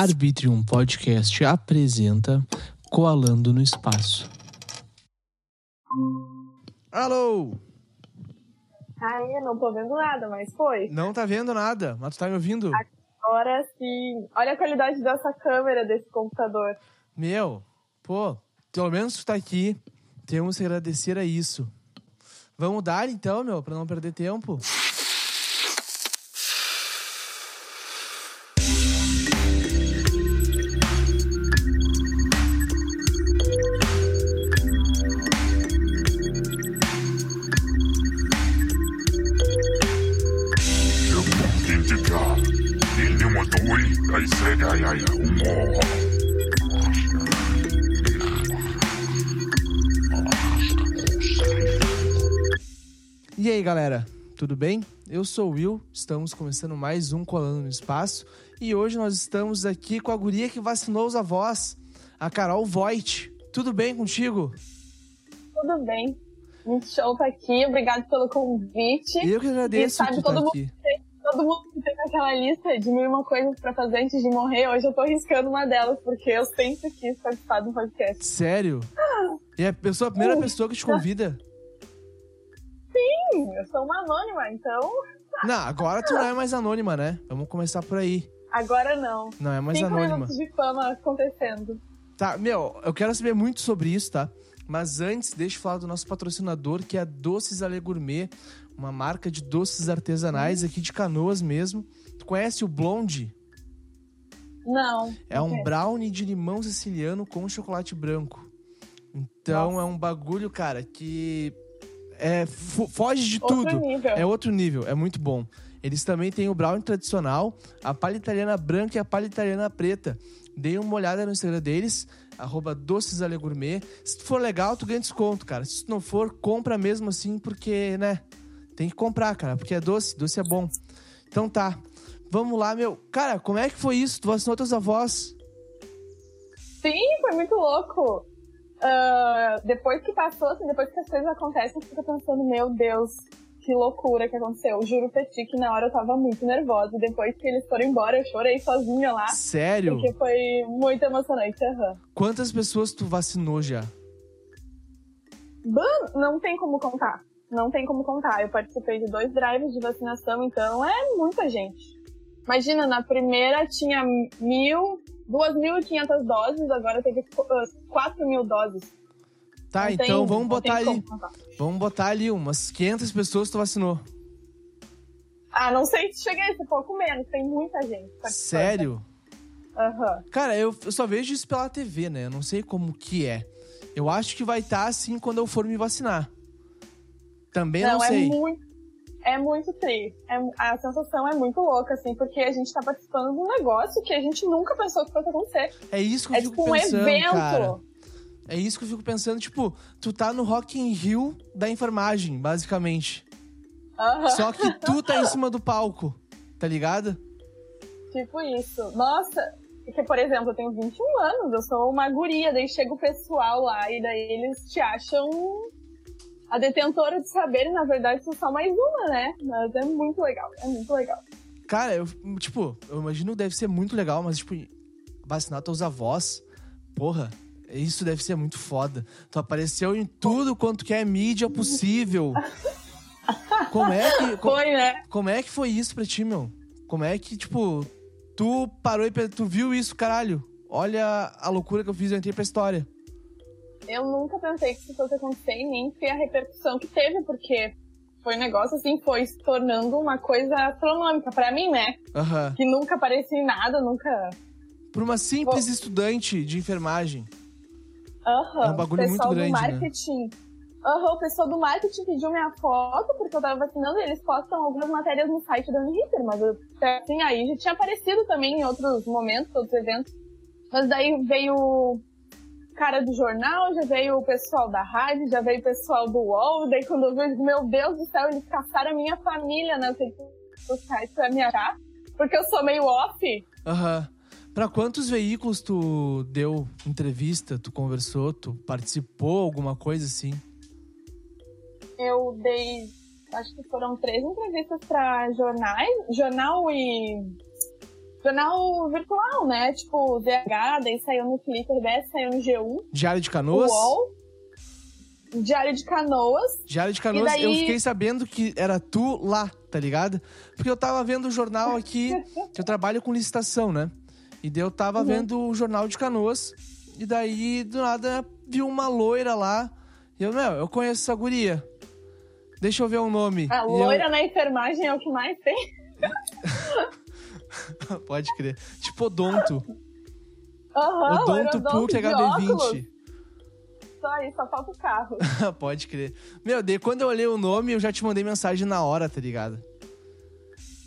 Arbitrium Podcast apresenta Coalando no Espaço. Alô! Ai, eu não tô vendo nada, mas foi. Não tá vendo nada, mas tu tá me ouvindo? Agora sim. Olha a qualidade dessa câmera desse computador. Meu, pô, pelo menos tu tá aqui. Temos que agradecer a isso. Vamos dar então, meu, pra não perder tempo. Tudo bem? Eu sou o Will, estamos começando mais um Colando no Espaço e hoje nós estamos aqui com a guria que vacinou os avós, a Carol Voigt. Tudo bem contigo? Tudo bem. Muito show tá aqui. Obrigado pelo convite. Eu que E agradeço sabe, tu todo tá mundo, tem, todo mundo que tem aquela lista de mil e uma coisas pra fazer antes de morrer, hoje eu tô arriscando uma delas, porque eu sempre quis participar do podcast. Sério? E a pessoa, a primeira pessoa que te convida? Sim, eu sou uma anônima, então Não, agora tu não é mais anônima, né? Vamos começar por aí. agora não. Não é mais Cinco anônima. minutos de fama acontecendo. Tá, meu, eu quero saber muito sobre isso, tá? Mas antes, deixa eu falar do nosso patrocinador, que é a Doces Ale Gourmet, uma marca de doces artesanais aqui de Canoas mesmo. Tu conhece o Blonde? Não. É um brownie de limão siciliano com chocolate branco. Então Nossa. é um bagulho, cara, que é, fo- foge de Outro tudo. nível. É outro nível, é muito bom. Eles também têm o brownie tradicional, a palha italiana branca e a palha italiana preta. Dei uma olhada no Instagram deles, arroba Doces Gourmet. Se tu for legal, tu ganha desconto, cara. Se tu não for, compra mesmo assim, porque, né? Tem que comprar, cara, porque é doce, doce é bom. Então tá, vamos lá, meu. Cara, como é que foi isso? Tu vacinou teus avós? Sim, foi muito louco. Ah, depois que passou, assim, depois que as coisas acontecem, você fica pensando, meu Deus, que loucura que aconteceu. Juro pra ti que na hora eu tava muito nervosa. E depois que eles foram embora, eu chorei sozinha lá. Sério? Porque foi muito emocionante. aham. Quantas pessoas tu vacinou já? Não tem como contar. Não tem como contar. Eu participei de dois drives de vacinação, então é muita gente. Imagina, na primeira tinha mil, duas mil e quinhentas doses, agora teve uh, quatro mil doses. Tá, Não então tem- vamos botar ali. Vamos botar ali umas 500 pessoas tu vacinou. Ah, não sei se chega a esse pouco menos, tem muita gente. Sério? Aham. Cara, eu, eu só vejo isso pela TV, né? Eu não sei como que é. Eu acho que vai estar assim quando eu for me vacinar. Também não, Não, é sei. muito. É muito tri. É, a sensação é muito louca, assim, porque a gente tá participando de um negócio que a gente nunca pensou que fosse acontecer. É isso que eu É fico tipo um pensando, evento. cara. É isso que eu fico pensando, tipo, tu tá no Rock in Rio da enfermagem, basicamente. Aham. Só que tu tá em cima do palco, tá ligado? Tipo isso. Nossa, porque, por exemplo, eu tenho 21 anos, eu sou uma guria, daí chega o pessoal lá e daí eles te acham a detentora de saber, e na verdade sou só mais uma, né? Mas é muito legal, é muito legal. Cara, eu, tipo, eu imagino que deve ser muito legal, mas, tipo, vacinar teus avós, porra, isso deve ser muito foda. Tu apareceu em tudo quanto que é mídia possível. Como é que. co- Foi, né? Como é que foi isso pra ti, meu? Como é que, tipo, tu parou e tu viu isso, caralho? Olha a loucura que eu fiz, eu entrei pra história. Eu nunca pensei que isso fosse acontecer e nem ter a repercussão que teve, porque foi um negócio assim, foi se tornando uma coisa astronômica pra mim, né? Aham. Que nunca aparecia em nada, nunca. Por uma simples estudante de enfermagem. Aham. É um bagulho o pessoal muito grande, do né? marketing. Aham, o pessoal do marketing pediu minha foto, porque eu tava vacinando e eles postam algumas matérias no site da Uniriter, mas eu, assim, aí já tinha aparecido também em outros momentos, outros eventos. Mas daí veio cara do jornal, já veio o pessoal da rádio, já veio o pessoal do UOL, daí quando eu vi, meu Deus do céu, eles caçaram a minha família nas redes sociais pra me achar, porque eu sou meio off. Aham. Pra quantos veículos tu deu entrevista, tu conversou, tu participou, alguma coisa assim? Eu dei, acho que foram três entrevistas pra jornais, jornal e jornal virtual, né? Tipo, VH, daí saiu no Twitter, RBS, saiu no G1. Diário de Canoas? UOL. Diário de Canoas. Diário de Canoas, daí- eu fiquei sabendo que era tu lá, tá ligado? Porque eu tava vendo o jornal aqui, que eu trabalho com licitação, né? E daí eu tava Uhum. vendo o jornal de Canoas, e daí, do nada, vi uma loira lá. E eu, meu, eu conheço essa guria. Deixa eu ver o nome. A E eu- loira na enfermagem é o que mais tem. Pode crer. Tipo Odonto. Aham, loira Odonto PUC de óculos. HB20. Só aí, só falta o carro. Pode crer. Meu, daí quando eu olhei o nome, eu já te mandei mensagem na hora, tá ligado?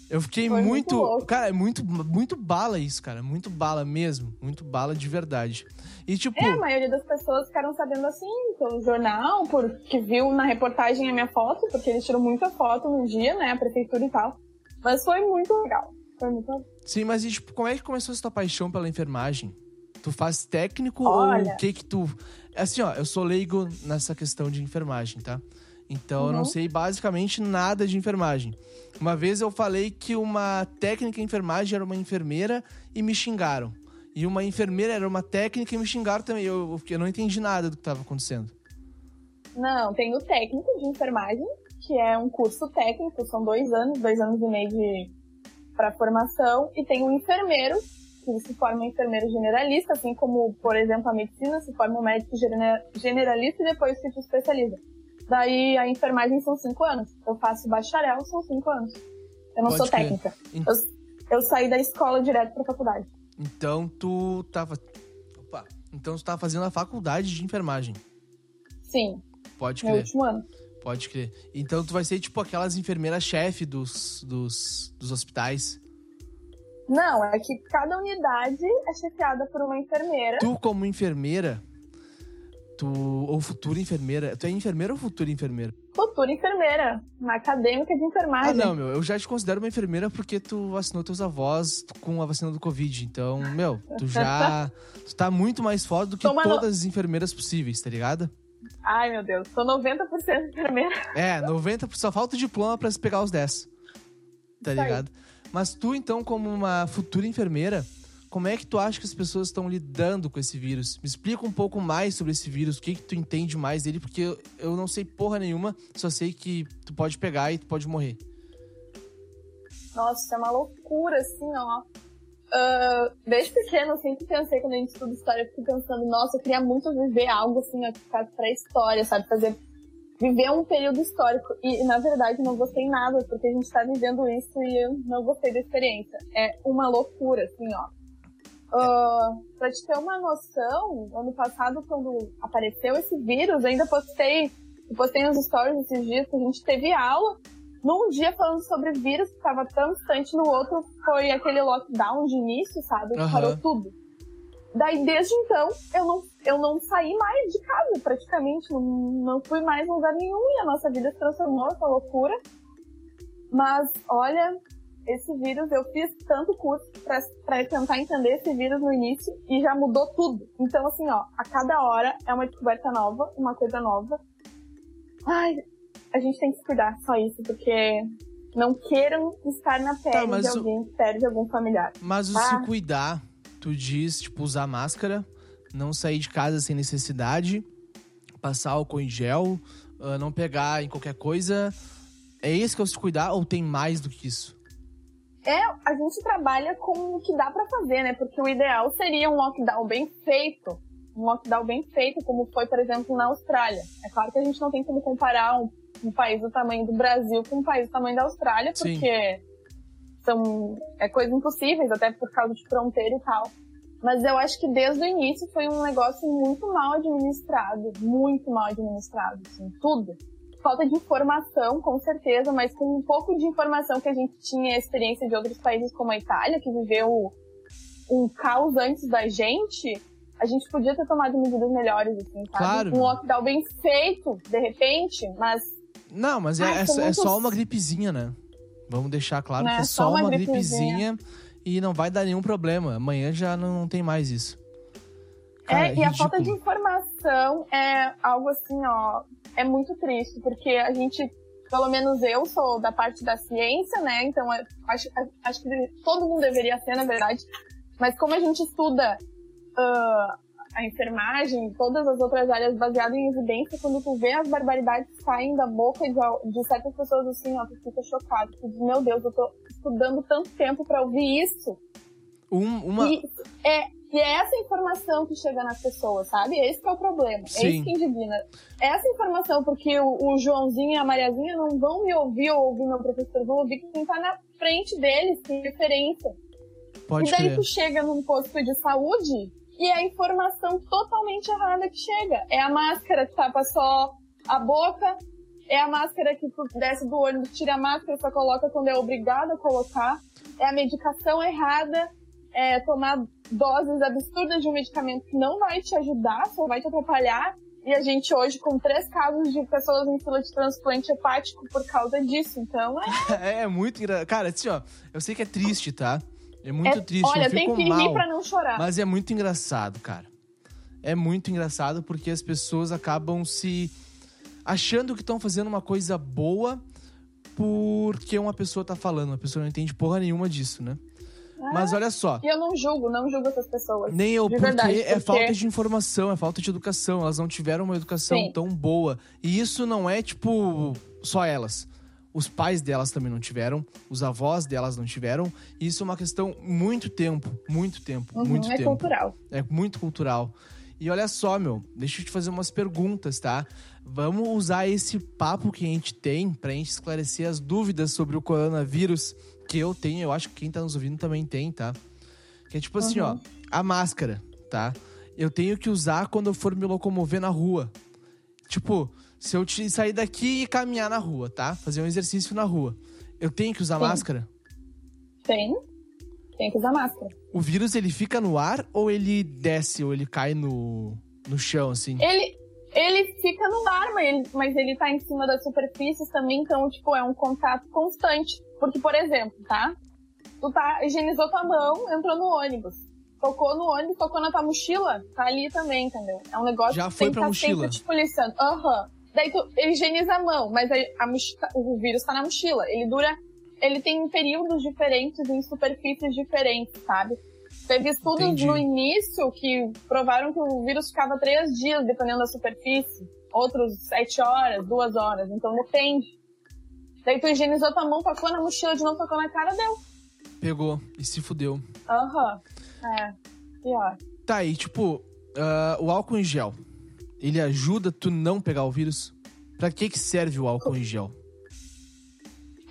Eu fiquei Foi muito. muito cara, é muito, muito bala isso, cara. Muito bala mesmo. Muito bala de verdade. E tipo. É, a maioria das pessoas ficaram sabendo assim, pelo jornal, porque viu na reportagem a minha foto, porque eles tiram muita foto no dia, né, a prefeitura e tal. Mas foi muito legal. Sim, mas e, tipo, como é que começou essa tua paixão pela enfermagem? Tu faz técnico Olha. ou o que que tu. Assim, ó, eu sou leigo nessa questão de enfermagem, tá? Então eu não Uhum. sei basicamente nada de enfermagem. Uma vez eu falei que uma técnica em enfermagem era uma enfermeira e me xingaram. E uma enfermeira era uma técnica e me xingaram também. Eu, eu, eu não entendi nada do que estava acontecendo. Não, tem o técnico de enfermagem, que é um curso técnico, são dois anos, dois anos e meio de para formação, e tem o enfermeiro, que se forma enfermeiro generalista, assim como, por exemplo, a medicina se forma um médico gene- generalista e depois se especializa. Daí a enfermagem são cinco anos. Eu faço bacharel, são cinco anos. Eu não Pode sou crer. técnica. Eu, eu saí da escola direto pra faculdade. Então tu tava. Opa! Então tu tava fazendo a faculdade de enfermagem. Sim, Pode meu crer. último ano. Pode crer. Então tu vai ser tipo aquelas enfermeiras-chefe dos, dos, dos hospitais. Não, é que cada unidade é chefiada por uma enfermeira. Tu, como enfermeira, tu. Ou futura enfermeira. Tu é enfermeira ou futura enfermeira? futura enfermeira, uma acadêmica de Ah, enfermagem. não, meu. Eu já te considero uma enfermeira porque tu vacinou teus avós com a vacina do Covid. Então, meu, tu já. tu tá muito mais foda do que Toma no- todas as enfermeiras possíveis, tá ligado? Ai, meu Deus, sou 90% enfermeira. É, 90%. Só falta o diploma pra se pegar os 10. Tá Isso aí. ligado? Mas tu, então, como uma futura enfermeira, como é que tu acha que as pessoas estão lidando com esse vírus? Me explica um pouco mais sobre esse vírus, o que, que tu entende mais dele, porque eu, eu não sei porra nenhuma, só sei que tu pode pegar e tu pode morrer. Nossa, é uma loucura, assim, ó. Ah, desde pequena, eu sempre pensei, quando a gente estuda história, eu fico pensando, nossa, eu queria muito viver algo assim, ficasse pra história, sabe? Fazer. Viver um período histórico. E, na verdade, não gostei nada, porque a gente tá vivendo isso e eu não gostei da experiência. É uma loucura, assim, ó. Ah, pra te ter uma noção, ano passado, quando apareceu esse vírus, ainda postei, postei nos stories esses dias que a gente teve aula. Num dia falando sobre vírus que estava tão distante, no outro foi aquele lockdown de início, sabe? Que Aham. Parou tudo. Daí, desde então, eu não, eu não saí mais de casa, praticamente. Não, não fui mais em lugar nenhum e a nossa vida se transformou, essa loucura. Mas, olha, esse vírus, eu fiz tanto curso pra tentar entender esse vírus no início e já mudou tudo. Então, assim, ó, a cada hora é uma descoberta nova, uma coisa nova. Ai, a gente tem que se cuidar, só isso, porque não queiram estar na pele Tá, de alguém que perde algum familiar. Mas o Ah. se cuidar, tu diz, tipo, usar máscara, não sair de casa sem necessidade, passar álcool em gel, ah, não pegar em qualquer coisa. É esse que é o se cuidar ou tem mais do que isso? É, a gente trabalha com o que dá pra fazer, né? Porque o ideal seria um lockdown bem feito. Um lockdown bem feito, como foi, por exemplo, na Austrália. É claro que a gente não tem como comparar um, um país do tamanho do Brasil com um país do tamanho da Austrália, Sim. porque são é coisas impossíveis, até por causa de fronteira e tal. Mas eu acho que desde o início foi um negócio muito mal administrado, muito mal administrado, assim, tudo. Falta de informação, com certeza, mas com um pouco de informação que a gente tinha experiência de outros países como a Itália, que viveu um caos antes da gente, a gente podia ter tomado medidas melhores, assim, sabe? Claro. Um lockdown bem feito, de repente, mas Não, mas é, Ai, é só- é só uma gripezinha, né? Vamos deixar claro Né, que é só só uma uma gripezinha. gripezinha e não vai dar nenhum problema. Amanhã já não tem mais isso. Cara, é, e a falta de informação é algo assim, ó, é muito triste, porque a gente pelo menos eu sou da parte da ciência, né? Então acho, acho que todo mundo deveria ser, na verdade. Mas como a gente estuda uh, a enfermagem, todas as outras áreas baseadas em evidência, quando tu vê as barbaridades que saem da boca de, de certas pessoas assim, ó, tu fica chocado. Tu diz, meu Deus, eu tô estudando tanto tempo para ouvir isso. Um, uma... E é, e é essa informação que chega nas pessoas, sabe? Esse é o problema. Sim. É isso que indigna. Essa informação, porque o, o, Joãozinho e a Mariazinha não vão me ouvir ou ouvir meu professor, vão ouvir quem tá na frente deles, tem referência. Pode e daí crer. tu chega num posto de saúde e é a informação totalmente errada que chega. É a máscara que tapa só a boca, é a máscara que tu desce do olho, tira a máscara, só coloca quando é obrigado a colocar, é a medicação errada, é tomar doses absurdas de um medicamento que não vai te ajudar, só vai te atrapalhar. E a gente hoje com três casos de pessoas em fila de transplante hepático por causa disso. Então é. é muito engraçado. Cara, assim, ó, eu sei que é triste, tá? É muito é, triste. Olha, eu fico tem que mal, rir pra não chorar. Mas é muito engraçado, cara. É muito engraçado porque as pessoas acabam se achando que estão fazendo uma coisa boa porque uma pessoa tá falando. A pessoa não entende porra nenhuma disso, né? Mas olha só. E eu não julgo, não julgo essas pessoas. Nem eu, porque, verdade, é falta de informação, é falta de educação. Elas não tiveram uma educação Sim. tão boa. E isso não é, tipo, só elas. Os pais delas também não tiveram, os avós delas não tiveram. E isso é uma questão muito tempo, muito tempo, Uhum, muito é tempo. cultural. É muito cultural. E olha só, meu, deixa eu te fazer umas perguntas, tá? Vamos usar esse papo que a gente tem pra gente esclarecer as dúvidas sobre o coronavírus que eu tenho, eu acho que quem tá nos ouvindo também tem, tá? Que é tipo assim, ó, a máscara, tá? Eu tenho que usar quando eu for me locomover na rua. Tipo, se eu te sair daqui e caminhar na rua, tá? Fazer um exercício na rua. Eu tenho que usar Sim. máscara? Tem. Tem que usar máscara. O vírus, ele fica no ar ou ele desce, ou ele cai no, no chão, assim? Ele, ele fica no ar, mas ele, mas ele tá em cima das superfícies também, então, tipo, é um contato constante. Porque, por exemplo, tá? Tu tá, higienizou tua mão, entrou no ônibus. Tocou no ônibus, tocou na tua mochila, tá ali também, entendeu? É um negócio Já que foi tem que pra tá mochila. sempre te policiando. Aham. Daí tu higieniza a mão, mas a mochi- o vírus tá na mochila. Ele dura. Ele tem períodos diferentes em superfícies diferentes, sabe? Teve estudos Entendi. no início que provaram que o vírus ficava três dias, dependendo da superfície. Outros sete horas, duas horas. Então depende. Daí tu higienizou tua mão, tocou na mochila, de novo tocou na cara, deu. Pegou e se fudeu. Aham. É. Pior. Tá aí, tipo, ah, o álcool em gel, ele ajuda tu não pegar o vírus? Pra que que serve o álcool em gel?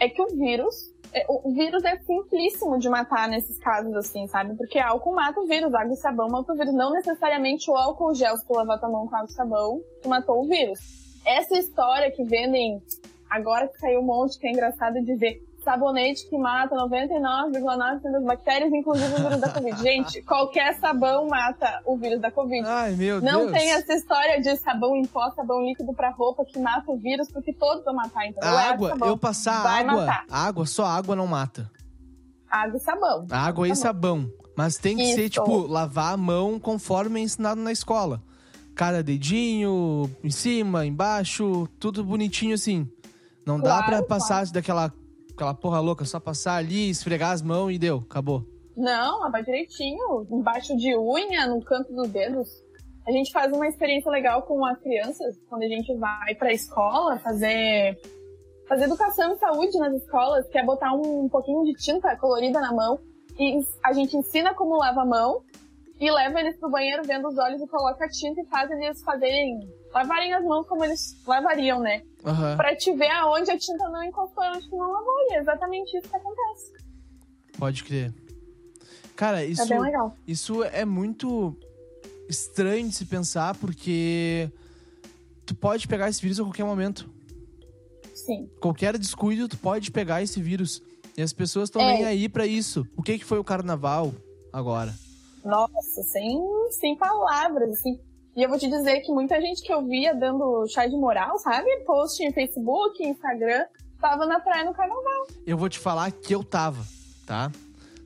é que o vírus, é, o vírus é simplíssimo de matar nesses casos, assim, sabe? Porque álcool mata o vírus, água e sabão mata o vírus. Não necessariamente o álcool gel, se tu lavar tua mão com água e sabão, tu matou o vírus. Essa história que vendem, agora que saiu um monte, que é engraçado dizer sabonete que mata 99,9% das bactérias, inclusive o vírus da Covid. Gente, qualquer sabão mata o vírus da Covid. Ai, meu Não Deus. tem essa história de sabão em pó, sabão líquido pra roupa que mata o vírus, porque todos vão matar, então. A água, eu passar vai água, matar. água, só água não mata. Água e sabão. Água e sabão. Mas tem que ser, Isso. tipo, lavar a mão conforme é ensinado na escola. Cada dedinho, em cima, embaixo, tudo bonitinho assim. Não dá Claro, pra passar daquela aquela porra louca, só passar ali, esfregar as mãos e deu, acabou. Não, lava direitinho, embaixo de unha, no canto dos dedos. A gente faz uma experiência legal com as crianças quando a gente vai pra escola fazer fazer educação em saúde nas escolas, que é botar um, pouquinho de tinta colorida na mão e a gente ensina como lava a mão e leva eles pro banheiro vendo os olhos e coloca a tinta e faz eles fazerem lavarem as mãos como eles lavariam, né? Aham. Pra te ver aonde a tinta não encostou, não lavou. E é exatamente isso que acontece. Pode crer. Cara, isso, É bem legal. isso é muito estranho de se pensar, porque tu pode pegar esse vírus a qualquer momento. Sim. Qualquer descuido, tu pode pegar esse vírus. E as pessoas estão É. nem aí pra isso. O que, que foi o carnaval agora? Nossa, sem, sem palavras, assim. E eu vou te dizer que muita gente que eu via dando chá de moral, sabe? Post em Facebook, Instagram, tava na praia no carnaval. Eu vou te falar que eu tava, tá?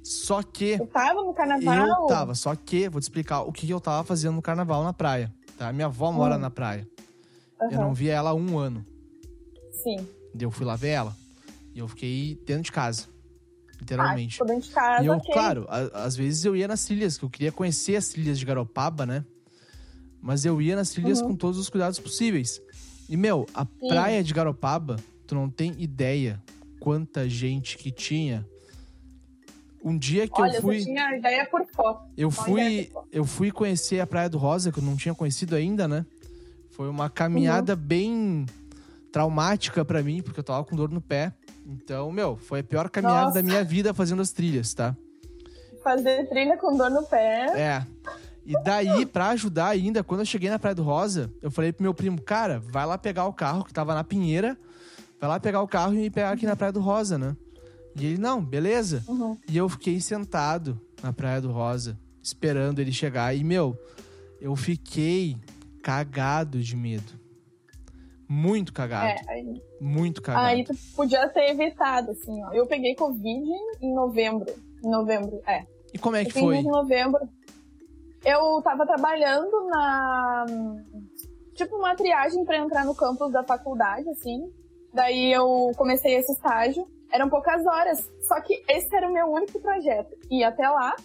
Só que Eu tava no carnaval. eu tava, só que vou te explicar o que eu tava fazendo no carnaval na praia, tá? Minha avó mora Hum. na praia. Eu Aham, não via ela há um ano. Sim. Eu fui lá ver ela. E eu fiquei dentro de casa. Literalmente. Ah, dentro de casa, e eu, ok. claro, a- às vezes eu ia nas trilhas, que eu queria conhecer as trilhas de Garopaba, né? Mas eu ia nas trilhas Uhum. com todos os cuidados possíveis. E, meu, a praia de Garopaba, tu não tem ideia quanta gente que tinha. Um dia que Olha, eu fui. você tinha ideia por foto. Eu fui, ideia por foto. eu fui conhecer a Praia do Rosa, que eu não tinha conhecido ainda, né? Foi uma caminhada bem traumática pra mim, porque eu tava com dor no pé. Então, meu, foi a pior caminhada Nossa. da minha vida fazendo as trilhas, tá? Fazer trilha com dor no pé. É. E daí, pra ajudar ainda, quando eu cheguei na Praia do Rosa, eu falei pro meu primo, cara, vai lá pegar o carro que tava na Pinheira, vai lá pegar o carro e me pegar aqui na Praia do Rosa, né? E ele, não, beleza. Uhum. E eu fiquei sentado na Praia do Rosa, esperando ele chegar. E, meu, eu fiquei cagado de medo. Muito cagado. É, aí, Muito cagado. aí tu podia ter evitado, assim, ó. Eu peguei Covid em novembro. Em novembro, é. E como é que foi? de novembro. Eu tava trabalhando na. Tipo, uma triagem pra entrar no campus da faculdade, assim. Daí eu comecei esse estágio. Eram poucas horas. Só que esse era o meu único projeto. Ir até lá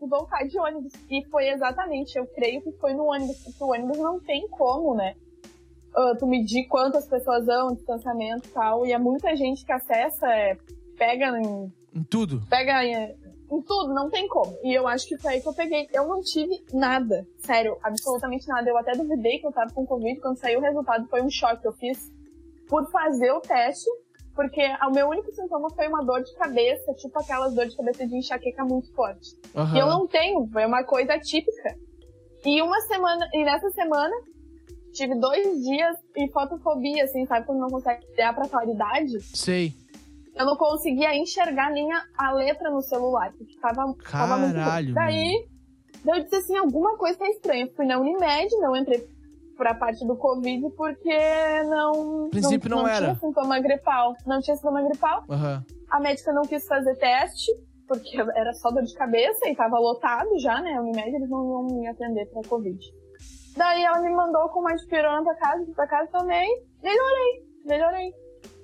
e voltar de ônibus. E foi exatamente, eu creio que foi no ônibus, porque o ônibus não tem como, né? ah, tu medir quantas pessoas vão, distanciamento e tal. E é muita gente que acessa, é, pega em Em tudo. pega em, em tudo, não tem como. E eu acho que foi aí que eu peguei. Eu não tive nada, sério, absolutamente nada. Eu até duvidei que eu tava com Covid. Quando saiu o resultado, foi um choque. Eu fiz por fazer o teste, porque o meu único sintoma foi uma dor de cabeça, tipo aquelas dores de cabeça de enxaqueca muito forte. Aham. E eu não tenho, foi uma coisa típica. E uma semana, e nessa semana, tive dois dias e fotofobia, assim, sabe? Quando não consegue olhar pra claridade Sei. Eu não conseguia enxergar nem a, a letra no celular, porque tava, tava muito. Caralho, Daí, daí eu disse assim, alguma coisa tá estranha. Fui na Unimed, não entrei pra parte do Covid, porque não... princípio não era. tinha sintoma gripal. Não tinha sintoma gripal. Aham. A médica não quis fazer teste, porque era só dor de cabeça e tava lotado já, né? A Unimed, eles não iam me atender pra Covid. Daí ela me mandou com uma dipirona pra casa, pra casa também. Melhorei, melhorei.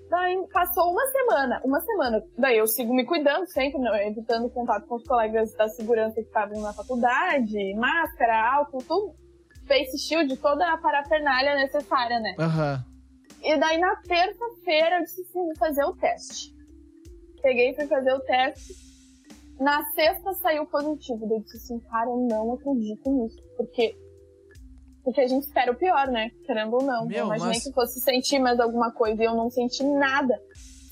Daí passou uma semana, uma semana. Daí eu sigo me cuidando sempre, né, evitando contato com os colegas da segurança que estavam na faculdade, máscara, álcool, tudo. Face shield, toda a parafernália necessária, né? Aham. E daí na terça-feira eu disse assim, vou fazer o teste. Peguei pra fazer o teste. Na sexta saiu positivo. Daí eu disse assim, cara, eu não acredito nisso. Porque, porque a gente espera o pior, né? Querendo ou não. Meu, eu imaginei mas- que fosse sentir mais alguma coisa e eu não senti nada.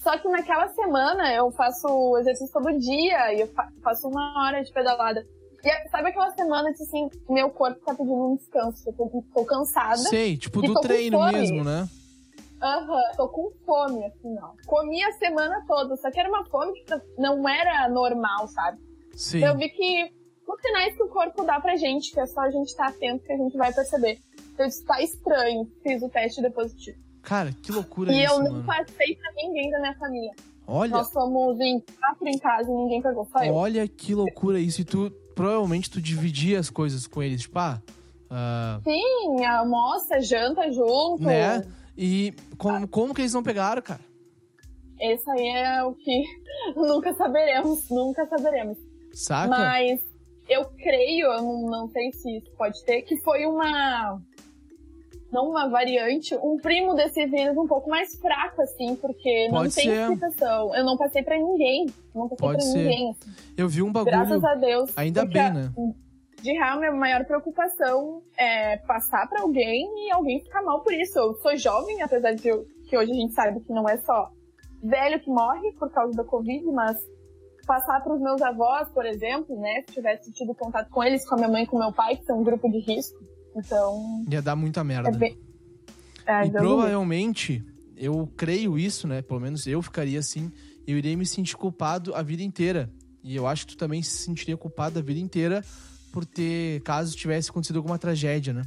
Só que naquela semana eu faço exercício todo dia e eu fa- faço uma hora de pedalada. E é- sabe aquela semana que assim, meu corpo tá pedindo um descanso, eu tô, tô cansada. Sei, tipo do treino mesmo, né? Aham, tô com fome, assim, ó. Comi a semana toda, só que era uma fome que não era normal, sabe? Sim. Então eu vi que os sinais que o corpo dá pra gente, que é só a gente estar atento que a gente vai perceber. Eu disse, tá estranho, fiz o teste de positivo. Cara, que loucura e isso, eu não passei pra ninguém da minha família. Olha, Nós fomos em quatro em casa e ninguém pegou, só eu. olha que loucura isso. E tu, provavelmente, tu dividia as coisas com eles. Tipo, ah, ah, Sim, almoça, janta junto. né? E como, como que eles não pegaram, cara? Esse aí é o que nunca saberemos, nunca saberemos. Saca? Mas eu creio, eu não, não sei se isso pode ter, que foi uma. Não uma variante, um primo desse vírus um pouco mais fraco, assim, porque não Pode tem ser. explicação. Eu não passei pra ninguém. Não passei Pode pra ser. ninguém. assim. Eu vi um bagulho. Graças a Deus. Ainda bem, né? De real, minha maior preocupação é passar pra alguém e alguém ficar mal por isso. Eu sou jovem, apesar de que hoje a gente sabe que não é só velho que morre por causa da Covid, mas passar pros meus avós, por exemplo, né? Se tivesse tido contato com eles, com a minha mãe e com meu pai, que são um grupo de risco. Então, Ia dar muita merda. é bem. É, E provavelmente, eu creio isso, né? Pelo menos eu ficaria assim. Eu iria me sentir culpado a vida inteira. E eu acho que tu também se sentiria culpado a vida inteira por ter, caso tivesse acontecido alguma tragédia, né?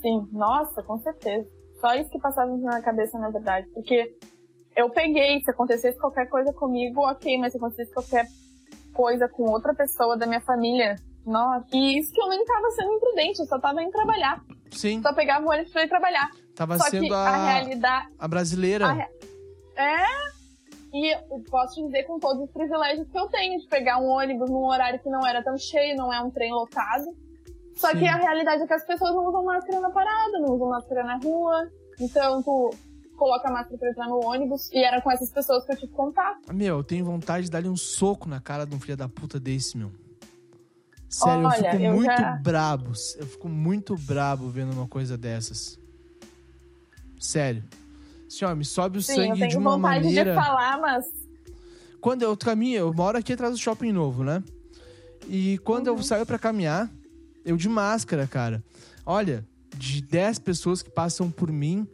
Sim, nossa, com certeza. Só isso que passava na minha cabeça, na verdade. Porque eu peguei, se acontecesse qualquer coisa comigo, ok, mas se acontecesse qualquer coisa com outra pessoa da minha família, nossa. E isso que eu nem tava sendo imprudente, eu só tava indo trabalhar. Sim, Só pegava o ônibus pra ir trabalhar. tava só sendo que a, a realidade. a brasileira. a re- É. E eu posso te dizer com todos os privilégios que eu tenho de pegar um ônibus num horário que não era tão cheio, não é um trem lotado. Só Sim. que a realidade é que as pessoas não usam máscara na parada, não usam máscara na rua. Então tu coloca a máscara pra entrar no ônibus. E era com essas pessoas que eu tive contato. Meu, eu tenho vontade de dar-lhe um soco na cara de um filho da puta desse, meu. Sério, eu Olha, fico eu muito já- brabo. Eu fico muito brabo vendo uma coisa dessas. Sério. Assim, ó, me sobe o Sim, eu sangue tenho de uma vontade maneira. de falar, mas Quando eu caminho, eu moro aqui atrás do shopping novo, né? E quando Uhum. eu saio pra caminhar, eu de máscara, cara. Olha, de 10 pessoas que passam por mim,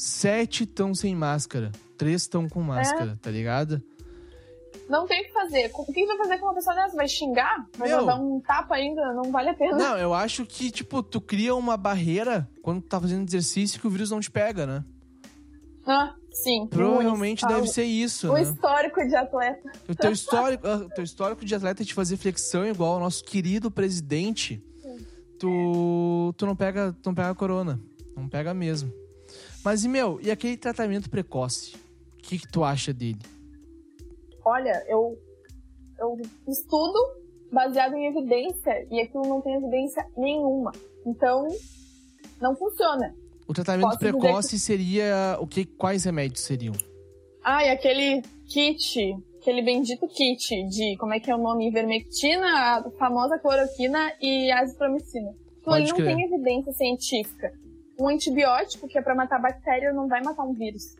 7 estão sem máscara. 3 estão com máscara, tá ligado? não tem o que fazer. O que vai fazer com uma pessoa dessa? Vai xingar? Vai Meu. dar um tapa ainda? Não vale a pena. Não, eu acho que, tipo, tu cria uma barreira quando tu tá fazendo exercício que o vírus não te pega, né? Ah, sim. Provavelmente deve ser isso, O né? histórico de atleta. O teu histórico, ah, teu histórico de atleta é de fazer flexão igual ao nosso querido presidente, tu, tu não pega, tu não pega corona. Não pega mesmo. Mas meu, e aquele tratamento precoce? O que, que tu acha dele? Olha, eu, eu estudo baseado em evidência e aquilo não tem evidência nenhuma. Então, não funciona. O tratamento Posso precoce seria o que? Quais remédios seriam? Ah, e aquele kit, aquele bendito kit de, como é que é o nome? Ivermectina, a famosa cloroquina e azitromicina. Ali não tem evidência científica. Um antibiótico que é pra matar bactéria não vai matar um vírus.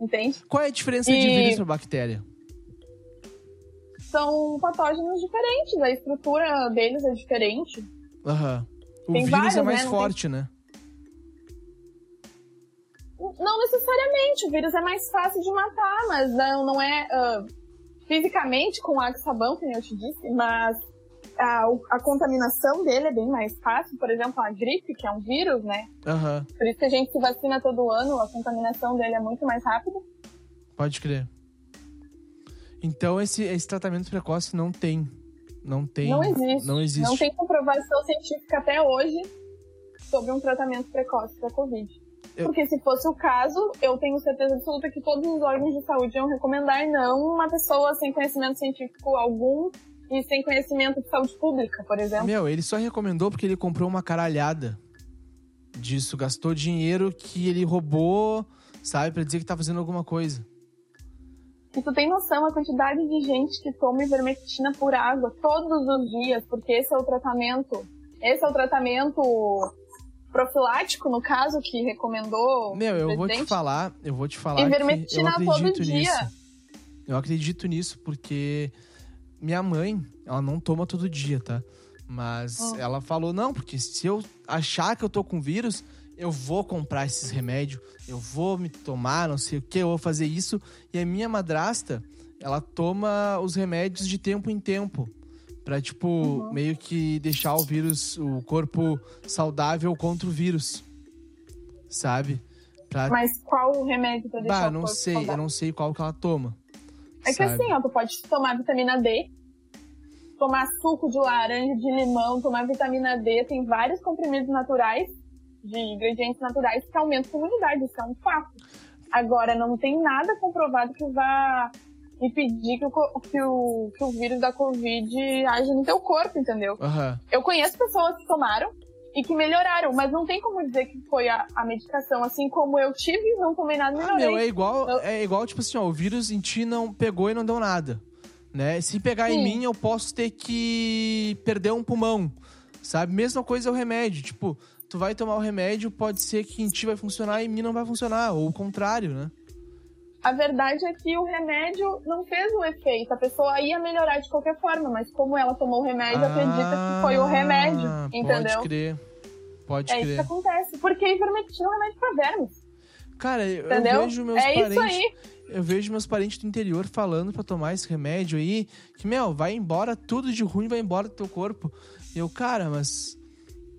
Entende? Qual é a diferença de E- vírus para bactéria? São patógenos diferentes, a estrutura deles é diferente. Aham. O Tem vírus é vários, mais né? Não tem- forte, né? Não necessariamente, o vírus é mais fácil de matar, mas não, não é ah, fisicamente com água e sabão, como eu te disse, mas a, a contaminação dele é bem mais fácil. Por exemplo, a gripe, que é um vírus, né? Aham. Por isso que a gente se vacina todo ano, a contaminação dele é muito mais rápida. Pode crer. Então esse, esse tratamento precoce não tem. Não tem. Não existe. Não existe. Não tem comprovação científica até hoje sobre um tratamento precoce da Covid. Eu- Porque se fosse o caso, eu tenho certeza absoluta que todos os órgãos de saúde iam recomendar e não uma pessoa sem conhecimento científico algum e sem conhecimento de saúde pública, por exemplo. Meu, ele só recomendou porque ele comprou uma caralhada disso. Gastou dinheiro que ele roubou, sabe? Pra dizer que tá fazendo alguma coisa. E tu tem noção a quantidade de gente que toma ivermectina por água todos os dias, porque esse é o tratamento. Esse é o tratamento profilático, no caso, que recomendou Meu, eu vou te falar, eu vou te falar que eu Ivermectina todo acredito dia. nisso. Eu acredito nisso porque minha mãe, ela não toma todo dia, tá? Mas Hum. ela falou, não, porque se eu achar que eu tô com vírus, eu vou comprar esses remédios, eu vou me tomar, não sei o que, eu vou fazer isso. E a minha madrasta, ela toma os remédios de tempo em tempo. Pra, tipo, Uhum. meio que deixar o vírus, o corpo saudável contra o vírus. Sabe? Pra Mas qual o remédio pra deixar Bah, não sei, eu saudável? não sei qual que ela toma. É que sabe? assim, ó, tu pode tomar vitamina D, tomar suco de laranja, de limão, tomar vitamina D, tem vários comprimidos naturais, de ingredientes naturais, que aumentam a imunidade, isso é um fato. Agora, não tem nada comprovado que vá impedir que o, que o, que o vírus da Covid age no teu corpo, entendeu? Aham. Eu conheço pessoas que tomaram e que melhoraram, mas não tem como dizer que foi a, a medicação. Assim como eu tive, não tomei nada e Ah, meu, é igual, Eu- é igual, tipo assim, ó, o vírus em ti não pegou e não deu nada. Né? Se pegar em Sim. mim, eu posso ter que perder um pulmão. Sabe? Mesma coisa é o remédio. Tipo, tu vai tomar o remédio, pode ser que em ti vai funcionar e em mim não vai funcionar. Ou o contrário, né? A verdade é que o remédio não fez o efeito. A pessoa ia melhorar de qualquer forma, mas como ela tomou o remédio, acredita que foi o remédio. Ah, Entendeu? Pode crer. Pode É isso que crer. acontece. Porque ivermectina é um remédio pra vermes. Cara, eu, eu Entendeu? vejo meus é parentes. isso aí. Eu vejo meus parentes do interior falando pra tomar esse remédio aí, que, meu, vai embora, tudo de ruim vai embora do teu corpo. E eu, cara, mas.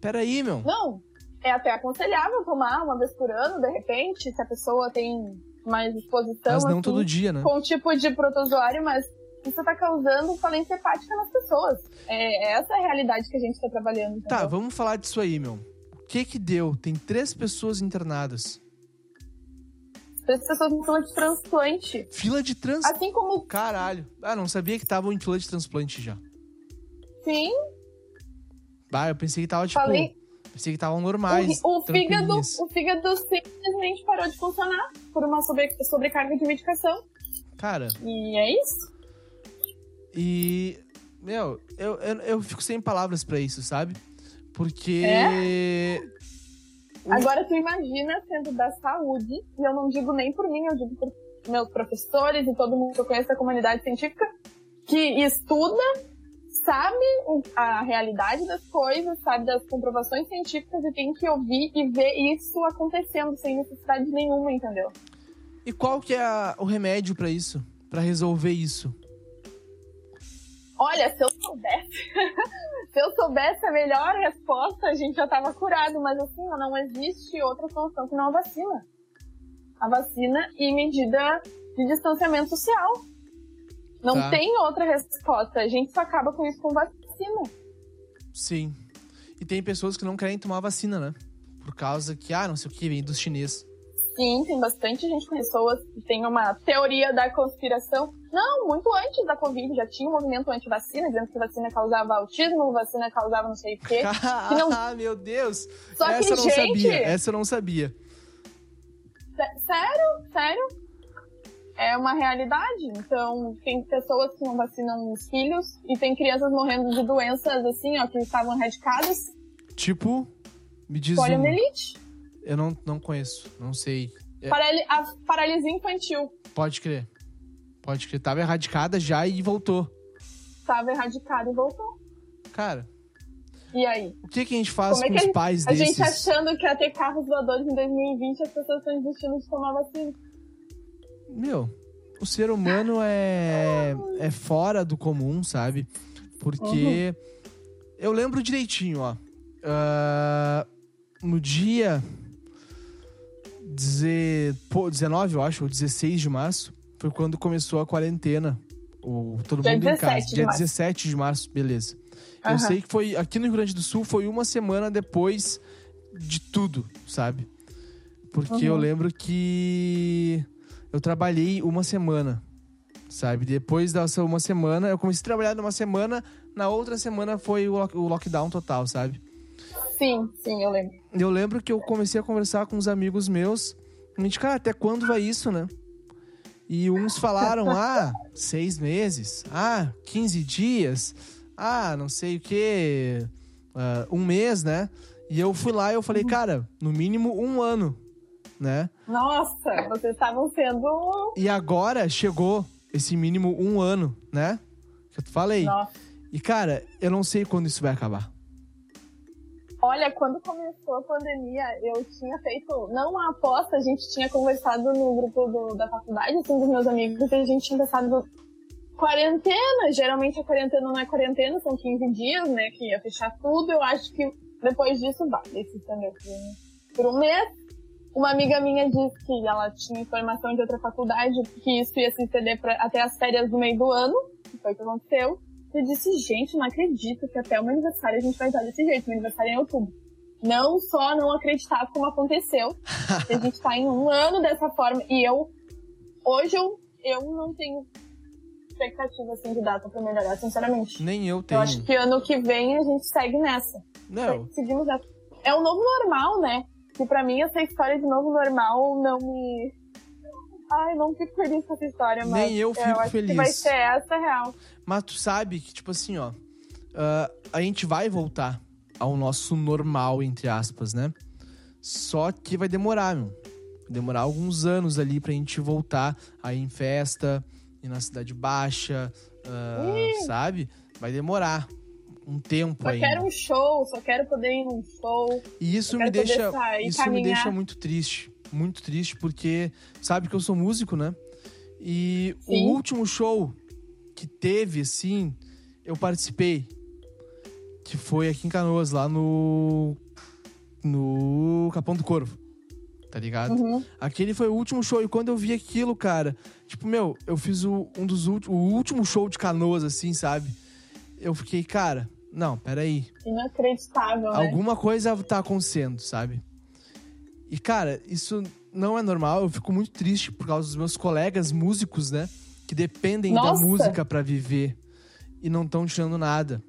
Peraí, meu. Não, é até aconselhável tomar uma vez por ano, de repente, se a pessoa tem mais exposição. Mas não assim, todo dia, né? Com um tipo de protozoário, mas isso tá causando falência hepática nas pessoas. É, essa é a realidade que a gente tá trabalhando. Tá, entendeu? vamos falar disso aí, meu. O que que deu? Tem três pessoas internadas. Três pessoas em fila de transplante. Fila de trans... Assim como, Caralho. Ah, não sabia que estavam em fila de transplante já. sim, Ah, eu pensei que tava, tipo... falei, Pensei que estavam o, normais. o fígado, tranquilinhas. o fígado simplesmente parou de funcionar por uma sobre, sobrecarga de medicação. Cara, E é isso. e... Meu, eu, eu, eu fico sem palavras pra isso, sabe? Porque... O- Agora tu imagina sendo da saúde, e eu não digo nem por mim, eu digo por meus professores e todo mundo que eu conheço da comunidade científica, que estuda, sabe a realidade das coisas, sabe das comprovações científicas e tem que ouvir e ver isso acontecendo sem necessidade nenhuma, entendeu? E qual que é a- o remédio pra isso? Pra resolver isso? Olha, se eu soubesse, se eu soubesse a melhor resposta, a gente já tava curado, mas assim, não existe outra solução que não a vacina. A vacina e medida de distanciamento social. Não Tá. tem outra resposta. A gente só acaba com isso com vacina. Sim. E tem pessoas que não querem tomar vacina, né? Por causa que, ah, não sei o que, vem dos chineses. Sim, tem bastante gente com pessoas que tem uma teoria da conspiração. Não, muito antes da Covid já tinha um movimento anti-vacina, dizendo que vacina causava autismo, vacina causava não sei o quê. não- Ah, meu Deus! Só que, Essa eu não gente, sabia, essa eu não sabia. Sé- Sério, sério. É uma realidade. Então, tem pessoas que não vacinam os filhos e tem crianças morrendo de doenças assim, ó, que estavam erradicadas. Tipo, me diz. Poliomielite. Eu não, não conheço, não sei. É. Parali a paralisia infantil. Pode crer. Pode crer. Tava erradicada já e voltou. Estava erradicada e voltou. Cara, E aí? o que, que a gente faz Como é com que os a- pais A desses? gente achando que ia ter carros voadores em 2020 e as pessoas estão desistindo de tomar vacina. Meu, o ser humano é, é fora do comum, sabe? Porque eu lembro direitinho, ó. Ah, no dia deze- pô, 19, eu acho, ou 16 de março, foi quando começou a quarentena. O, todo Dia mundo em 17 casa. Dia março. 17 de março, beleza. Eu Aham. sei que foi aqui no Rio Grande do Sul foi uma semana depois de tudo, sabe? Porque eu Uhum. lembro que eu trabalhei uma semana, sabe? Depois dessa uma semana, eu comecei a trabalhar numa semana, na outra semana foi o, o lockdown total, sabe? Sim, sim, eu lembro. Eu lembro que eu comecei a conversar com uns amigos meus, e a gente, cara, até quando vai isso, né? E uns falaram, ah, seis meses, ah, 15 dias, ah, não sei o quê, ah, um mês, né? E eu fui lá e eu falei, cara, no mínimo um ano, né? Nossa, vocês estavam sendo. E agora chegou esse mínimo um ano, né? Que eu falei. Nossa. E, cara, eu não sei quando isso vai acabar. Olha, quando começou a pandemia, eu tinha feito, não uma aposta, a gente tinha conversado no grupo do- da faculdade, assim, dos meus amigos, e a gente tinha pensado, quarentena, geralmente a quarentena não é quarentena, são 15 dias, né, que ia fechar tudo, eu acho que depois disso vai, esse também por um, por um mês. Uma amiga minha disse que ela tinha informação de outra faculdade, que isso ia se estender pra, até as férias do meio do ano, que foi o que aconteceu. Eu disse, gente, não acredito que até o meu aniversário a gente vai estar desse jeito. Meu aniversário é em outubro. Não só não acreditar como aconteceu, que a gente tá em um ano dessa forma. E eu, hoje eu, eu não tenho expectativa assim de data pra melhorar, sinceramente. Nem eu Eu tenho. acho que ano que vem a gente segue nessa. Não, Seguimos nessa. É o novo normal, né? Que pra mim essa história de novo normal não me. Ai, não fico feliz com essa história, mas. Nem eu eu fico acho feliz. Que vai ser essa real. Mas tu sabe que, tipo assim, ó. ah, a gente vai voltar ao nosso normal, entre aspas, né? Só que vai demorar, meu. Vai demorar alguns anos ali pra gente voltar a ir em festa, ir na Cidade Baixa, ah, sabe? Vai demorar um tempo Só ainda. quero um show, só quero poder ir num show. E isso me deixa, sair, isso me caminhar. deixa muito triste, muito triste porque sabe que eu sou músico, né? E Sim. o último show que teve assim, eu participei, que foi aqui em Canoas, lá no no Capão do Corvo. Tá ligado? Uhum. Aquele foi o último show. E quando eu vi aquilo, cara, tipo, meu, eu fiz o, um dos últimos, o último show de canoas, assim, sabe? Eu fiquei, cara, não, peraí. Inacreditável, né? Alguma coisa tá acontecendo, sabe? E, cara, isso não é normal. Eu fico muito triste por causa dos meus colegas músicos, né? Que dependem Nossa. da música pra viver e não estão tirando nada.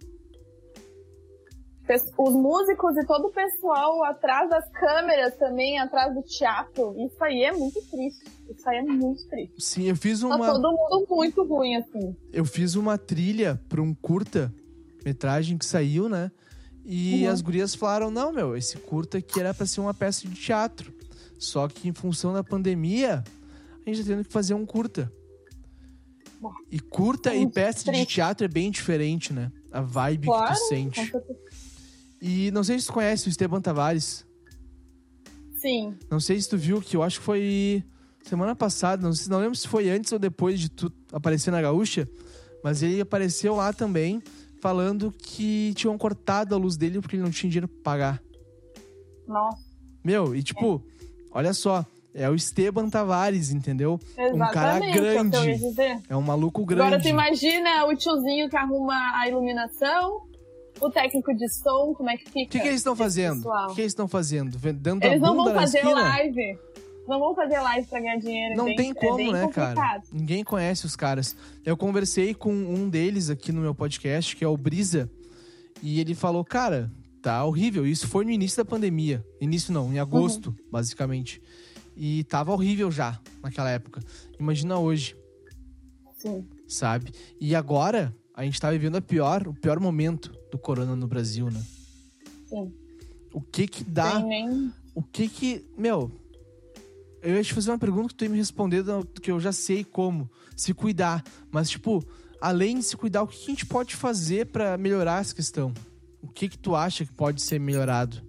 Os músicos e todo o pessoal atrás das câmeras também, atrás do teatro. Isso aí é muito triste. Isso aí é muito triste. Sim, eu fiz Tá uma, todo mundo muito ruim, assim. eu fiz uma trilha pra um curta metragem que saiu, né? E Uhum. as gurias falaram: "Não, meu, esse curta aqui era pra ser uma peça de teatro. Só que em função da pandemia, a gente tá tendo que fazer um curta." E curta e peça de teatro é bem diferente, né? A vibe Claro, que tu sente. E não sei se tu conhece o Esteban Tavares. Sim. Não sei se tu viu que eu acho que foi semana passada, não, sei, não lembro se foi antes ou depois de tu aparecer na Gaúcha, mas ele apareceu lá também falando que tinham cortado a luz dele porque ele não tinha dinheiro pra pagar. Nossa. Meu, e tipo, olha só, é o Esteban Tavares, entendeu? Exatamente. Um cara é que grande. É um maluco grande. Agora tu imagina o tiozinho que arruma a iluminação, o técnico de som, como é que fica? O que, que eles estão fazendo? O que eles estão fazendo? Vendendo Eles não vão fazer esquina? live. Não vão fazer live pra ganhar dinheiro. Não bem- tem é como, bem né, cara? complicado. Ninguém conhece os caras. Eu conversei com um deles aqui no meu podcast, que é o Brisa, e ele falou, cara, tá horrível. Isso foi no início da pandemia. Início não, em agosto, Uhum. basicamente. E tava horrível já naquela época. Imagina hoje, Sim. sabe? E agora a gente tá vivendo a pior, o pior momento do corona no Brasil, né? Sim. O que que dá nem... o que que. Meu, eu ia te fazer uma pergunta que tu ia me responder que eu já sei como. Se cuidar. Mas, tipo, além de se cuidar, o que a gente pode fazer pra melhorar essa questão? O que que tu acha que pode ser melhorado?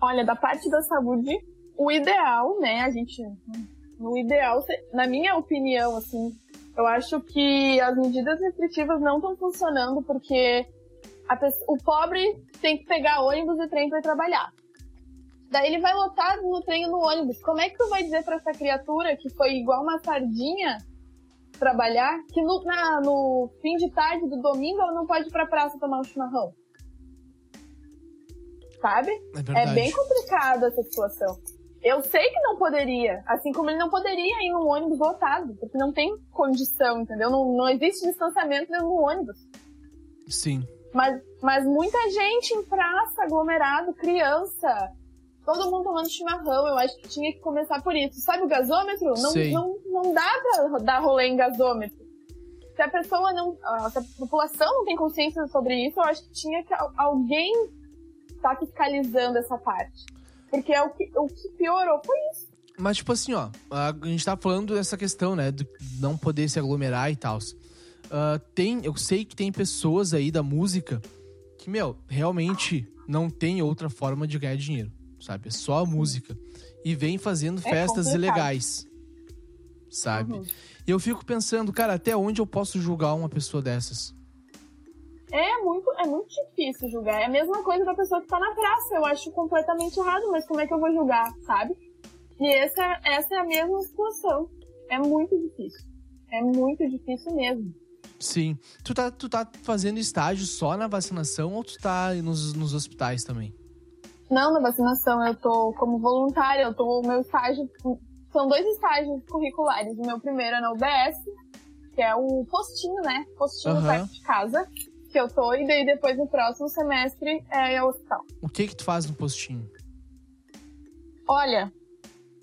Olha, da parte da saúde, o ideal, né, a gente... No ideal, na minha opinião, assim, eu acho que as medidas restritivas não estão funcionando porque o pobre tem que pegar ônibus e trem para trabalhar. Daí ele vai lotar no trem no ônibus. Como é que tu vai dizer para essa criatura que foi igual uma sardinha trabalhar, que no, na- no fim de tarde do domingo ela não pode ir pra praça tomar um chimarrão? Sabe? É. É bem complicado essa situação. Eu sei que não poderia, assim como ele não poderia ir num ônibus lotado, porque não tem condição, entendeu? Não, não existe distanciamento dentro do ônibus. Sim. Mas, mas muita gente em praça, aglomerado, criança, todo mundo tomando chimarrão, eu acho que tinha que começar por isso. Sabe o gasômetro? Não, não, não dá pra dar rolê em gasômetro. Se a pessoa não. ah, Se a população não tem consciência sobre isso, eu acho que tinha que al- alguém estar fiscalizando essa parte. Porque é o que, o que piorou foi isso. Mas, tipo assim, ó, a gente tá falando dessa questão, né? De não poder se aglomerar e tal. tem, eu sei que tem pessoas aí da música que, meu, realmente não tem outra forma de ganhar dinheiro, sabe? É só a música. E vem fazendo festas complicado. ilegais, sabe? Uhum. E eu fico pensando, cara, até onde eu posso julgar uma pessoa dessas? É muito, é muito difícil julgar. É a mesma coisa da pessoa que tá na praça. Eu acho completamente errado, mas como é que eu vou julgar, sabe? E essa, essa é a mesma situação. É muito difícil. É muito difícil mesmo. Sim. Tu tá, tu tá fazendo estágio só na vacinação ou tu tá nos, nos hospitais também? Não, na vacinação eu tô como voluntária, eu tô o meu estágio. São dois estágios curriculares. O meu primeiro é na UBS, que é o postinho, né? Postinho Aham. perto de casa, que eu tô, e daí depois no próximo semestre é o hospital. O que que tu faz no postinho? Olha,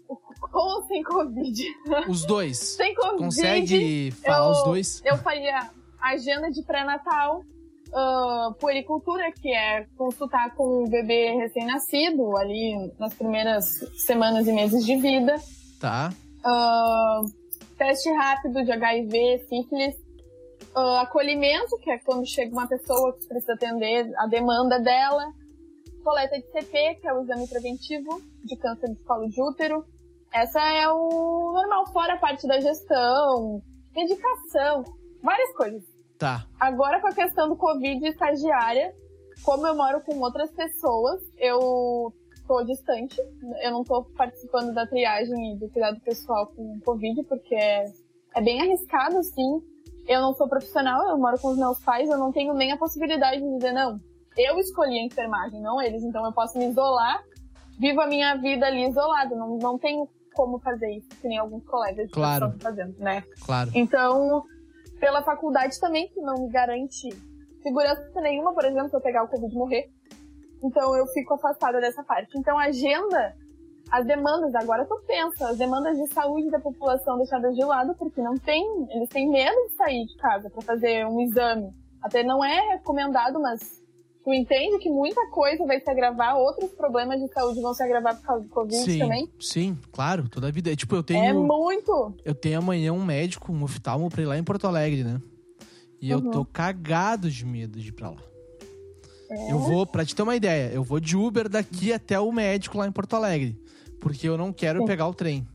com ou sem Covid? Os dois. Sem Covid. Consegue falar eu- os dois? Eu faria agenda de pré-natal, ah, puericultura, que é consultar com o bebê recém-nascido, ali nas primeiras semanas e meses de vida. Tá. Ah, teste rápido de HIV, sífilis. Ah, acolhimento, que é quando chega uma pessoa que precisa atender a demanda dela. Coleta de CP, que é o exame preventivo de câncer de colo de útero. Essa é o normal, fora a parte da gestão, medicação, várias coisas. Tá. Agora com a questão do Covid estagiária, como eu moro com outras pessoas, eu tô distante. Eu não tô participando da triagem e do cuidado pessoal com Covid, porque é, é bem arriscado, assim. Eu não sou profissional, eu moro com os meus pais, eu não tenho nem a possibilidade de dizer, não, eu escolhi a enfermagem, não eles, então eu posso me isolar vivo a minha vida ali isolada, não, não tenho como fazer isso, que nem alguns colegas Claro. estão fazendo, né? Claro. Então, pela faculdade também, que não me garante segurança nenhuma, por exemplo, se eu pegar o Covid e morrer. Então, eu fico afastada dessa parte. Então, a agenda, as demandas, agora tu pensa, as demandas de saúde da população deixadas de lado, porque não tem, eles têm medo de sair de casa para fazer um exame. Até não é recomendado, mas tu entende que muita coisa vai se agravar, outros problemas de saúde vão se agravar por causa do Covid Sim, também. sim, claro, toda a vida. Tipo, eu É tenho, muito. eu tenho amanhã um médico, um oftalmo pra ir lá em Porto Alegre, né? E eu Uhum. tô cagado de medo de ir pra lá. É. Eu vou, pra te ter uma ideia, eu vou de Uber daqui até o médico lá em Porto Alegre. Porque eu não quero Sim. pegar o trem.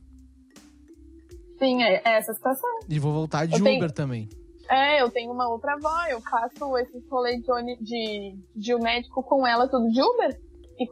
Sim, é, é essa situação. E vou voltar de Eu tenho- Uber também. É, eu tenho uma outra avó, eu faço esses rolês de, de, de um médico com ela tudo de Uber. E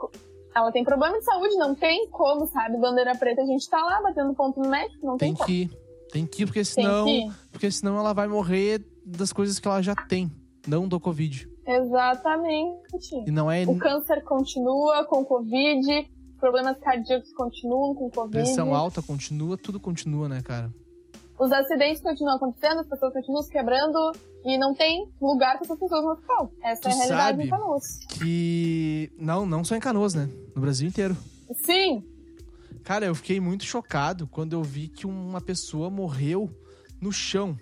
ela tem problema de saúde, não tem como, sabe? Bandeira preta, a gente tá lá batendo ponto no médico, não tem, Tem como. que ir. Tem que ir, porque Tem senão. que ir. Porque senão ela vai morrer das coisas que ela já tem, não do Covid. Exatamente. E não é O câncer continua com Covid, problemas cardíacos continuam com Covid. pressão alta, continua, tudo continua, né, cara? Os acidentes continuam acontecendo, as pessoas continuam se quebrando e não tem lugar para essas pessoas no hospital. Essa Tu é a realidade em Canoas. Que. Não, não só em Canoas, né? No Brasil inteiro. Sim, Cara, eu fiquei muito chocado quando eu vi que uma pessoa morreu no chão.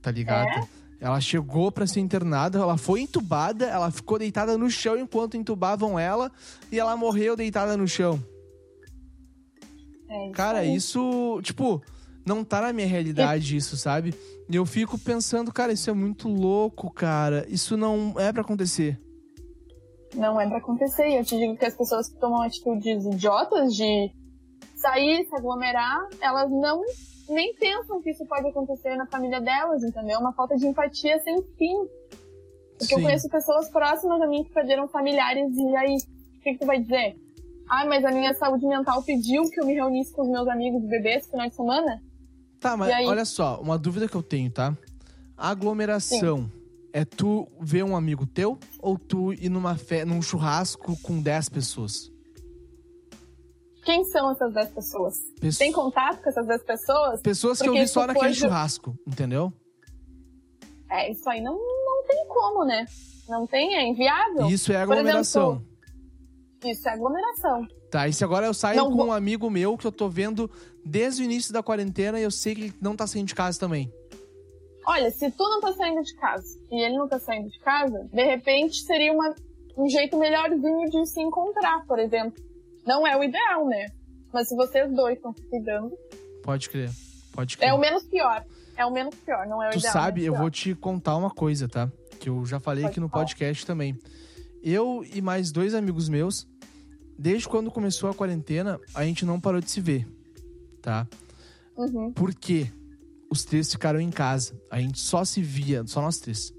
Tá ligado? É? Ela chegou pra ser internada, ela foi entubada, ela ficou deitada no chão enquanto entubavam ela e ela morreu deitada no chão. É isso Cara, aí. isso, tipo, não tá na minha realidade isso, sabe? E eu fico pensando, cara, isso é muito louco, cara. Isso não é pra acontecer. Não é pra acontecer. E eu te digo que as pessoas que tomam atitudes idiotas de sair, se aglomerar, elas não nem pensam que isso pode acontecer na família delas, entendeu? É Uma falta de empatia sem fim. Porque eu Sim. conheço pessoas próximas a mim que perderam familiares e aí, o que, que tu vai dizer? Ah, mas a minha saúde mental pediu que eu me reunisse com os meus amigos bebês no final de semana? Tá, mas aí? olha só, uma dúvida que eu tenho, tá? Aglomeração é tu ver um amigo teu ou tu ir numa fe... num churrasco com 10 pessoas? Quem são essas 10 pessoas? Pesso- Tem contato com essas 10 pessoas? Pessoas que eu Porque vi só naquele churrasco, entendeu? É, isso aí não, não tem como, né? Não tem, é inviável. Isso é aglomeração. Isso é aglomeração. Tá, e se agora eu saio Não com vou- um amigo meu que eu tô vendo desde o início da quarentena e eu sei que ele não tá saindo de casa também. Olha, se tu não tá saindo de casa e ele não tá saindo de casa, de repente seria uma, um jeito melhorzinho de se encontrar, por exemplo. Não é o ideal, né? Mas se vocês dois estão se cuidando, Pode crer, pode crer. é o menos pior. É o menos pior, não é o Tu ideal. sabe, é o eu vou te contar uma coisa, tá? Que eu já falei Pode aqui no falar. podcast também. Eu e mais dois amigos meus, desde quando começou a quarentena, a gente não parou de se ver, tá? Uhum. Por quê? Os três ficaram em casa. A gente só se via, só nós três,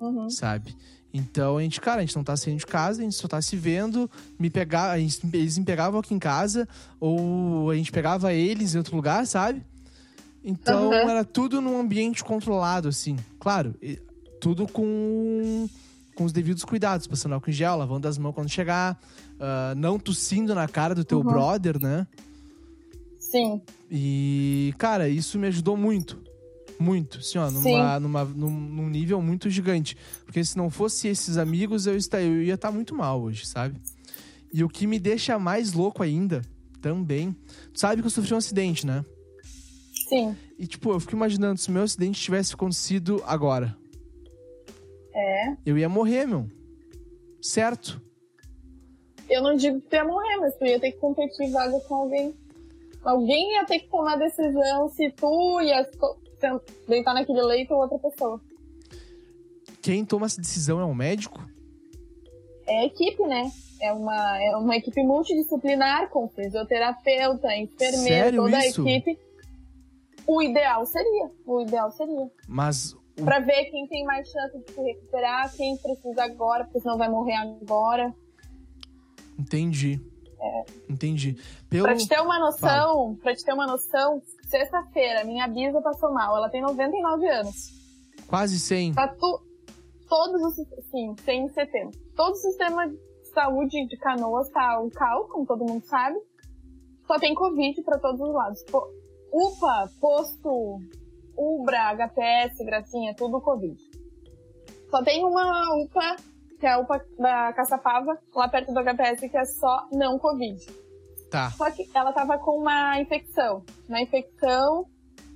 Uhum. sabe? Então a gente, cara, a gente não tá saindo de casa, a gente só tá se vendo. Me pegar, gente, eles me pegavam aqui em casa, ou a gente pegava eles em outro lugar, sabe? Então Aham. era tudo num ambiente controlado, assim. Claro, tudo com, com os devidos cuidados, passando álcool em gel, lavando as mãos quando chegar, ah, não tossindo na cara do teu Uhum. brother, né? Sim. E, cara, isso me ajudou muito. Muito. Assim, ó, numa, numa, num, num nível muito gigante. Porque se não fosse esses amigos, eu, esta- eu ia estar muito mal hoje, sabe? E o que me deixa mais louco ainda, também. Tu sabe que eu sofri um acidente, né? Sim. E, tipo, eu fico imaginando se o meu acidente tivesse acontecido agora. É. Eu ia morrer, meu. Certo? Eu não digo que tu ia morrer, mas tu ia ter que competir vaga com alguém. Alguém ia ter que tomar decisão se tu ia deitar naquele leito ou outra pessoa. Quem toma essa decisão é o médico? É a equipe, né? É uma, é uma equipe multidisciplinar, com fisioterapeuta, enfermeiro, Sério toda isso? a equipe. O ideal seria, o ideal seria. Mas o Pra ver quem tem mais chance de se recuperar, quem precisa agora, porque senão vai morrer agora. Entendi. Entendi. Pelo... Pra te ter uma noção, pra te ter uma noção, sexta-feira, minha bisa passou mal. Ela tem 99 anos. Quase 100. Tá tu, todos os sim, tem em setembro. Todo o sistema de saúde de Canoas tá caos, como todo mundo sabe. Só tem Covid pra todos os lados. UPA, posto, Ubra, HPS, Gracinha, tudo Covid. Só tem uma UPA, que é a UPA da Caçapava, lá perto do HPS, que é só não Covid. Tá. Só que ela tava com uma infecção. Uma infecção,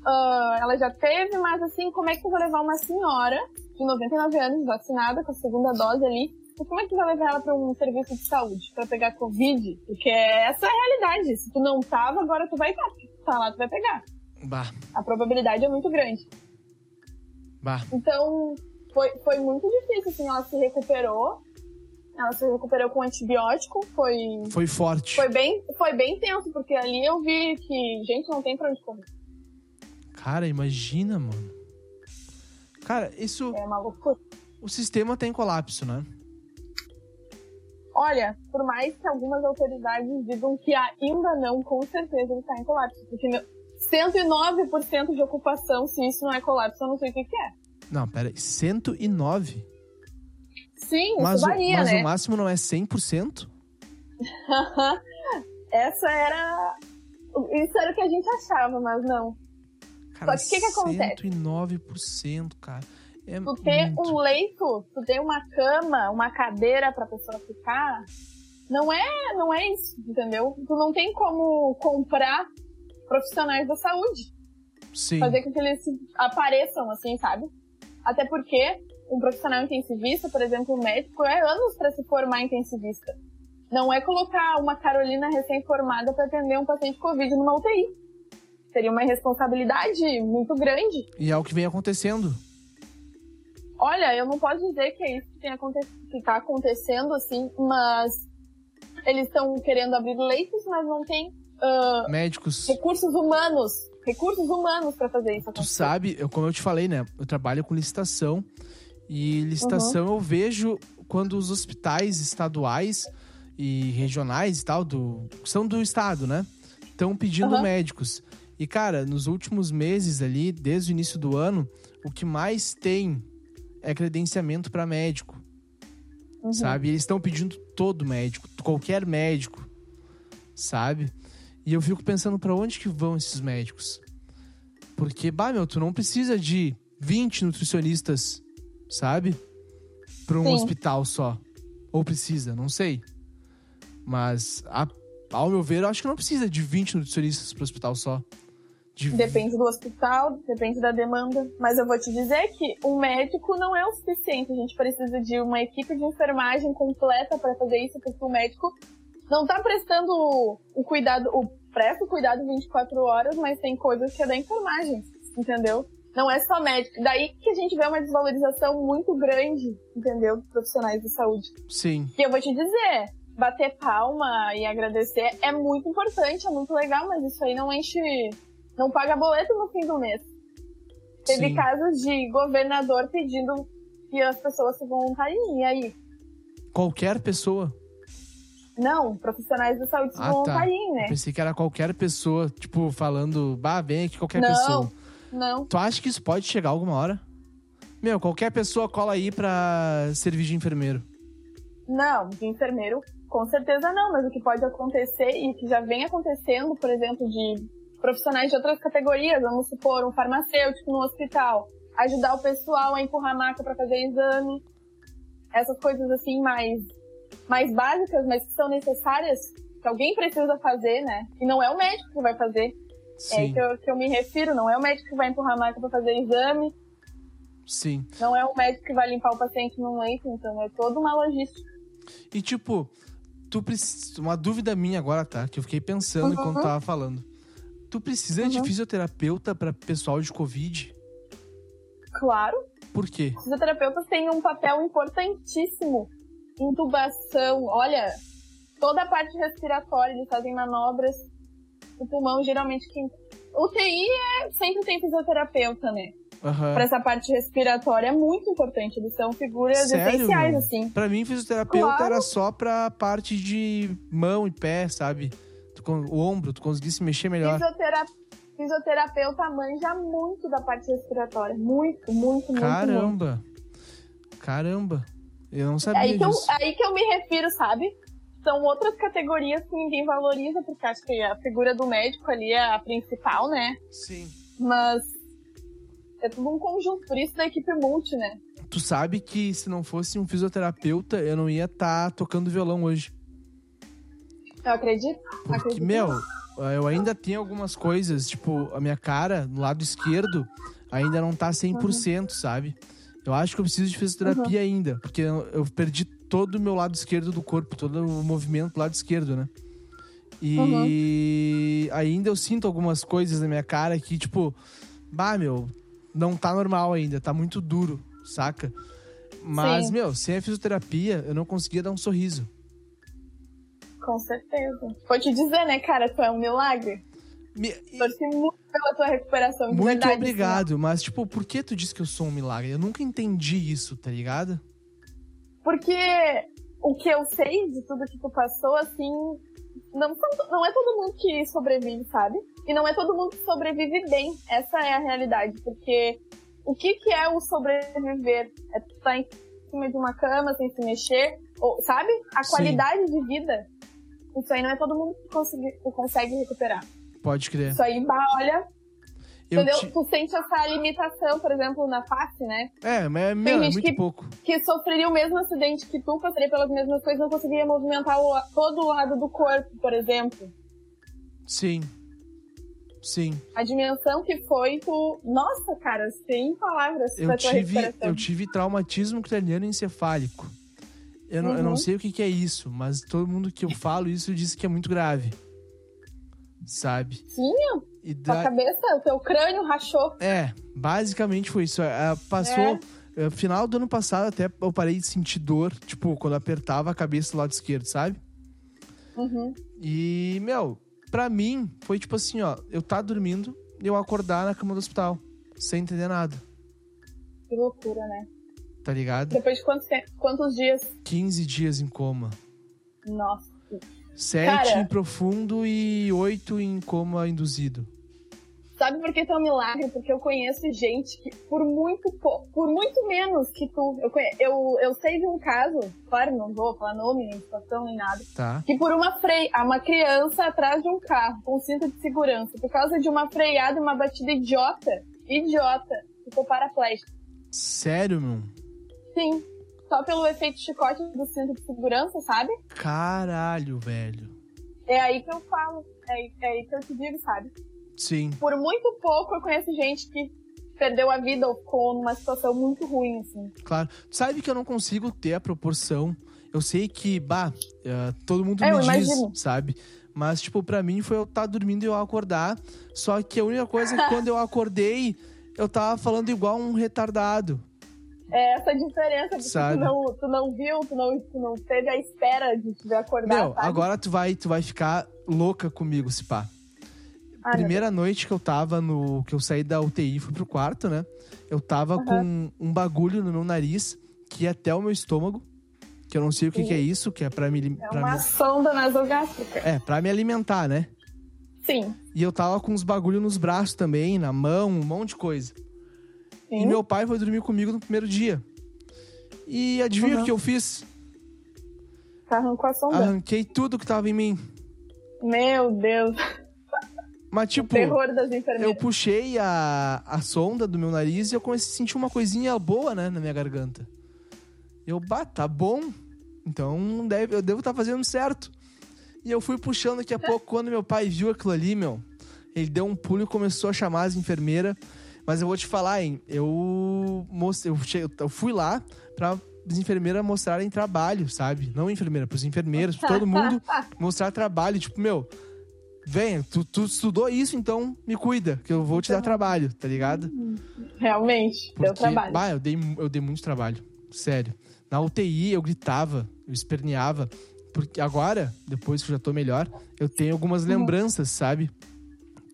ah, ela já teve, mas assim, como é que tu vai levar uma senhora de 99 anos, vacinada com a segunda dose ali, e como é que tu vai levar ela para um serviço de saúde para pegar Covid? Porque essa é a realidade. Se tu não tava, agora tu vai estar. Tá lá, tu vai pegar. Bah, A probabilidade é muito grande. bah. Então, foi, foi muito difícil, assim, ela se recuperou. Ela se recuperou com antibiótico, foi, Foi forte. foi, bem, foi bem tenso, porque ali eu vi que, gente, não tem pra onde correr. Cara, imagina, mano. Cara, isso. É uma loucura. O sistema tem colapso, né? Olha, por mais que algumas autoridades digam que ainda não, com certeza ele está em colapso. Porque 109% de ocupação, se isso não é colapso, eu não sei o que, que é. Não, pera aí. 109? Sim, Mas, isso o, varia, mas né? o máximo não é 100%? Essa era. Isso era o que a gente achava, mas não. Cara, Só que o que que acontece? 109%, cara. É Tu ter muito. um leito, tu ter uma cama, uma cadeira pra pessoa ficar, não é, não é isso, entendeu? Tu não tem como comprar profissionais da saúde. Sim. fazer com que eles apareçam, assim, sabe? Até porque um profissional intensivista, por exemplo, um médico, é anos para se formar intensivista. Não é colocar uma Carolina recém-formada para atender um paciente Covid numa UTI. Seria uma responsabilidade muito grande. E é o que vem acontecendo. Olha, eu não posso dizer que é isso que, tem aconte que tá acontecendo, assim, mas eles estão querendo abrir leitos, mas não tem ah, Médicos. recursos humanos. Recursos humanos para fazer isso Tu sabe, eu, como eu te falei, né? Eu trabalho com licitação. E licitação Uhum. eu vejo quando os hospitais estaduais e regionais e tal, do, são do estado, né? Estão pedindo Uhum. médicos. E, cara, nos últimos meses ali, desde o início do ano, o que mais tem é credenciamento para médico, Uhum. sabe? Eles estão pedindo todo médico, qualquer médico, sabe? E eu fico pensando para onde que vão esses médicos? Porque, bah, meu, tu não precisa de 20 nutricionistas, sabe? Para um Sim. hospital só. Ou precisa, não sei. Mas, a- ao meu ver, eu acho que não precisa de 20 nutricionistas para hospital só. De Depende do hospital, depende da demanda. Mas eu vou te dizer que um médico não é o suficiente. A gente precisa de uma equipe de enfermagem completa para fazer isso, porque o médico não tá prestando o, cuidado, o presta o cuidado 24 horas, mas tem coisas que é da enfermagem, entendeu? Não é só médico. Daí que a gente vê uma desvalorização muito grande, entendeu? Dos profissionais de saúde. Sim, E eu vou te dizer, bater palma e agradecer é muito importante, é muito legal, mas isso aí não enche, não paga boleto no fim do mês. Teve sim. casos de governador pedindo que as pessoas se voluntariem, e aí? Qualquer pessoa. Não, profissionais da saúde Ah, tá. voluntariem, né? Pensei que era qualquer pessoa, tipo, falando, bah, vem aqui qualquer Não. pessoa. Não, Tu acha que isso pode chegar alguma hora? Meu, qualquer pessoa cola aí pra servir de enfermeiro. não, de enfermeiro, com certeza não, mas o que pode acontecer e que já vem acontecendo, por exemplo, de profissionais de outras categorias, vamos supor, um farmacêutico no hospital, ajudar o pessoal a empurrar a maca para fazer exame, essas coisas assim mais, mais básicas, mas que são necessárias, que alguém precisa fazer, né? E não é o médico que vai fazer, é Sim, que eu, que eu me refiro, não é o médico que vai empurrar a maca para fazer exame, sim. não é o médico que vai limpar o paciente num leito, então é toda uma logística. E tipo, tu precisa. Uma dúvida minha agora, tá? Que eu fiquei pensando Uhum. enquanto tava falando. Tu precisa de Uhum. fisioterapeuta pra pessoal de Covid? Claro, Por quê? Os fisioterapeutas têm um papel importantíssimo. Intubação, olha, toda a parte respiratória, eles fazem manobras. O pulmão, geralmente, quem. UTI é, sempre tem fisioterapeuta, né? Aham. Pra essa parte respiratória é muito importante. Eles são figuras Sério, essenciais, meu? assim. Pra mim, fisioterapeuta Claro. era só pra parte de mão e pé, sabe? O ombro, tu conseguisse mexer melhor. Fisiotera... Fisioterapeuta manja muito da parte respiratória. Muito, muito, muito, muito. Caramba! Eu não É sabia aí que, eu, disso. aí que eu me refiro, sabe? São outras categorias que ninguém valoriza, porque acho que a figura do médico ali é a principal, né? Sim. Mas é tudo um conjunto, por isso da equipe multi, né? Tu sabe que se não fosse um fisioterapeuta, eu não ia estar tocando violão hoje. Eu acredito. Porque, acredito. meu, eu ainda tenho algumas coisas, tipo, a minha cara, no lado esquerdo, ainda não tá 100%, sabe? Eu acho que eu preciso de fisioterapia ainda, porque eu, eu perdi todo o meu lado esquerdo do corpo, todo o movimento do lado esquerdo, né? E ainda eu sinto algumas coisas na minha cara que, tipo, bah, meu, não tá normal ainda, tá muito duro, saca? Mas, Sim. meu, sem a fisioterapia, eu não conseguia dar um sorriso. Com certeza. Vou te dizer, né, cara, tu é um milagre. Me- Torci muito pela tua recuperação, Muito verdade. obrigado, mas, tipo, por que tu disse que eu sou um milagre? Eu nunca entendi isso, tá ligado? Porque o que eu sei de tudo que tu passou, assim, não, não é todo mundo que sobrevive, sabe? E não é todo mundo que sobrevive bem. Essa é a realidade. Porque o que, que é o sobreviver? É tu estar em cima de uma cama sem se mexer, ou, sabe? A Sim. qualidade de vida. Isso aí não é todo mundo que consegue, que consegue recuperar. Pode crer. Isso aí, bah, olha, Eu entendeu? ti- Tu sente essa limitação, por exemplo, na face, né? É, mas é, meu, é muito que- pouco. que sofreria o mesmo acidente que tu, passaria pelas mesmas coisas, não conseguiria movimentar o- todo o lado do corpo, por exemplo. Sim. Sim. A dimensão que foi tu. Nossa, cara, sem palavras Eu tive, eu tive traumatismo craniano encefálico. Eu não, eu não Uhum. sei o que, que é isso, mas todo mundo que eu falo isso diz que é muito grave. Sabe? Sim, E da... cabeça, o teu crânio rachou. É, basicamente foi isso. É, passou. é, final do ano passado até eu parei de sentir dor, tipo, quando apertava a cabeça do lado esquerdo, sabe? Uhum. E, meu, pra mim, foi tipo assim, ó, eu tá dormindo e eu acordar na cama do hospital, sem entender nada, Que loucura, né? tá ligado? Depois de quantos, quantos dias? 15 dias em coma. Nossa. Sete Cara. em profundo e oito em coma induzido. Sabe por que tu é um milagre? Porque eu conheço gente que, por muito pouco, por muito menos que tu. Eu, conhe- eu, eu sei de um caso, claro, não vou falar nome, nem situação, nem nada. Tá? que por uma freia, uma criança atrás de um carro com cinto de segurança, por causa de uma freada e uma batida idiota, idiota, ficou paraplégico. Sério, meu? Sim, só pelo efeito chicote do cinto de segurança, sabe? Caralho, velho. É aí que eu falo, é aí, é aí que eu te digo, sabe? Sim. Por muito pouco eu conheço gente que perdeu a vida ou ficou numa situação muito ruim, assim. Claro. Sabe que eu não consigo ter a proporção. Eu sei que, bah, eh, todo mundo É, me eu diz, imagino. sabe? Mas, tipo, pra mim foi eu estar dormindo e eu acordar. Só que a única coisa é que quando eu acordei, eu tava falando igual um retardado. É essa diferença, porque Sabe? tu não, tu não viu, tu não, tu não teve a espera de te ver acordar, Meu, sabe? agora tu vai, tu vai ficar louca comigo, se pá. Ah, Primeira noite que eu tava no. que eu saí da UTI e fui pro quarto, né? Eu tava com um bagulho no meu nariz que ia até o meu estômago. Que eu não sei o que, que é isso, que é pra me, É pra uma me- sonda nasogástrica. É, pra me alimentar, né? Sim. E eu tava com uns bagulho nos braços também, na mão, um monte de coisa. Sim. E meu pai foi dormir comigo no primeiro dia. E adivinha Uhum. o que eu fiz? Tá arrancou a sonda. Arranquei tudo que tava em mim. Meu Deus. Mas, tipo, eu puxei a, a sonda do meu nariz e eu comecei a sentir uma coisinha boa, né, na minha garganta. Eu, bah, tá bom. Então deve, eu devo estar fazendo certo. E eu fui puxando daqui a pouco, quando meu pai viu aquilo ali, meu, ele deu um pulo e começou a chamar as enfermeiras. Mas eu vou te falar, hein, eu, mostrei, eu, fui lá pra as enfermeiras mostrarem trabalho, sabe? Não enfermeira, pros enfermeiros, pra todo mundo mostrar trabalho. Tipo, meu, vem, tu, tu estudou isso, então me cuida, que eu vou te dar trabalho, tá ligado? Realmente, deu Porque, trabalho. Bah, eu dei, eu dei muito trabalho. Sério. Na UTI eu gritava, eu esperneava. Porque agora, depois que eu já tô melhor, eu tenho algumas lembranças, sabe?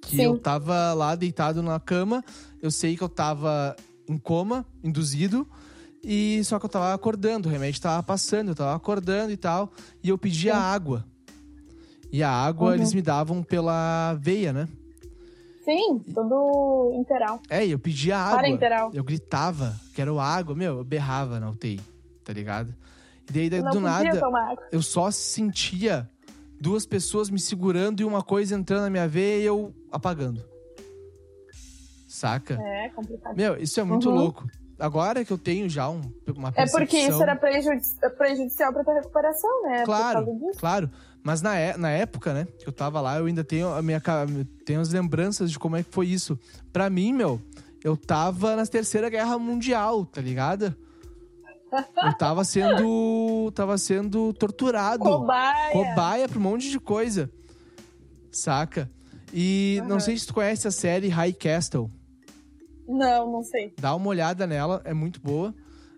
Que Sim. eu tava lá deitado na cama, eu sei que eu tava em coma, induzido, e só que eu tava acordando, o remédio tava passando, eu tava acordando e tal, e eu pedia água. E a água Uhum. eles me davam pela veia, né? Sim, todo interal. É, eu pedia água. Parenteral. Eu gritava, quero água, meu, eu berrava na UTI. tá ligado? E daí, daí do nada, tomar água. eu só sentia duas pessoas me segurando e uma coisa entrando na minha veia e eu apagando. Saca? É complicado. Meu, isso é muito Uhum. louco. Agora que eu tenho já um, uma É porque percepção- isso era prejudici- prejudicial pra tua recuperação, né? Claro, claro. Mas na, é- na época, né, que eu tava lá, eu ainda tenho a minha tenho as lembranças de como é que foi isso. Pra mim, meu, eu tava na Terceira Guerra Mundial, tá ligado? Eu tava sendo tava sendo torturado, Cobaia. cobaia pra um monte de coisa. Saca? E não Aham. sei se tu conhece a série High Castle. Não, não sei. Dá uma olhada nela, é muito boa.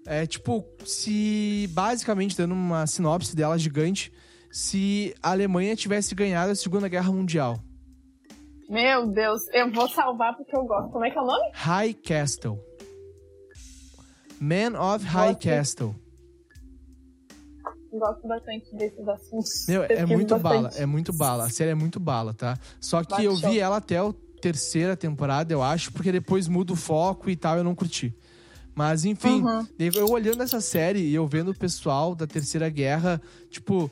É tipo, se basicamente dando uma sinopse dela gigante, se a Alemanha tivesse ganhado a Segunda Guerra Mundial. Meu Deus, eu vou salvar porque eu gosto. Como é que é o nome? High Castle. Man of High Gosto. Castle. Gosto bastante desses assuntos. Meu, é muito bastante. bala, é muito bala. A série é muito bala, tá? Só que Bate eu vi ela até a terceira temporada, eu acho, porque depois muda o foco e tal, eu não curti. Mas enfim, Uhum. eu olhando essa série e eu vendo o pessoal da Terceira Guerra, tipo,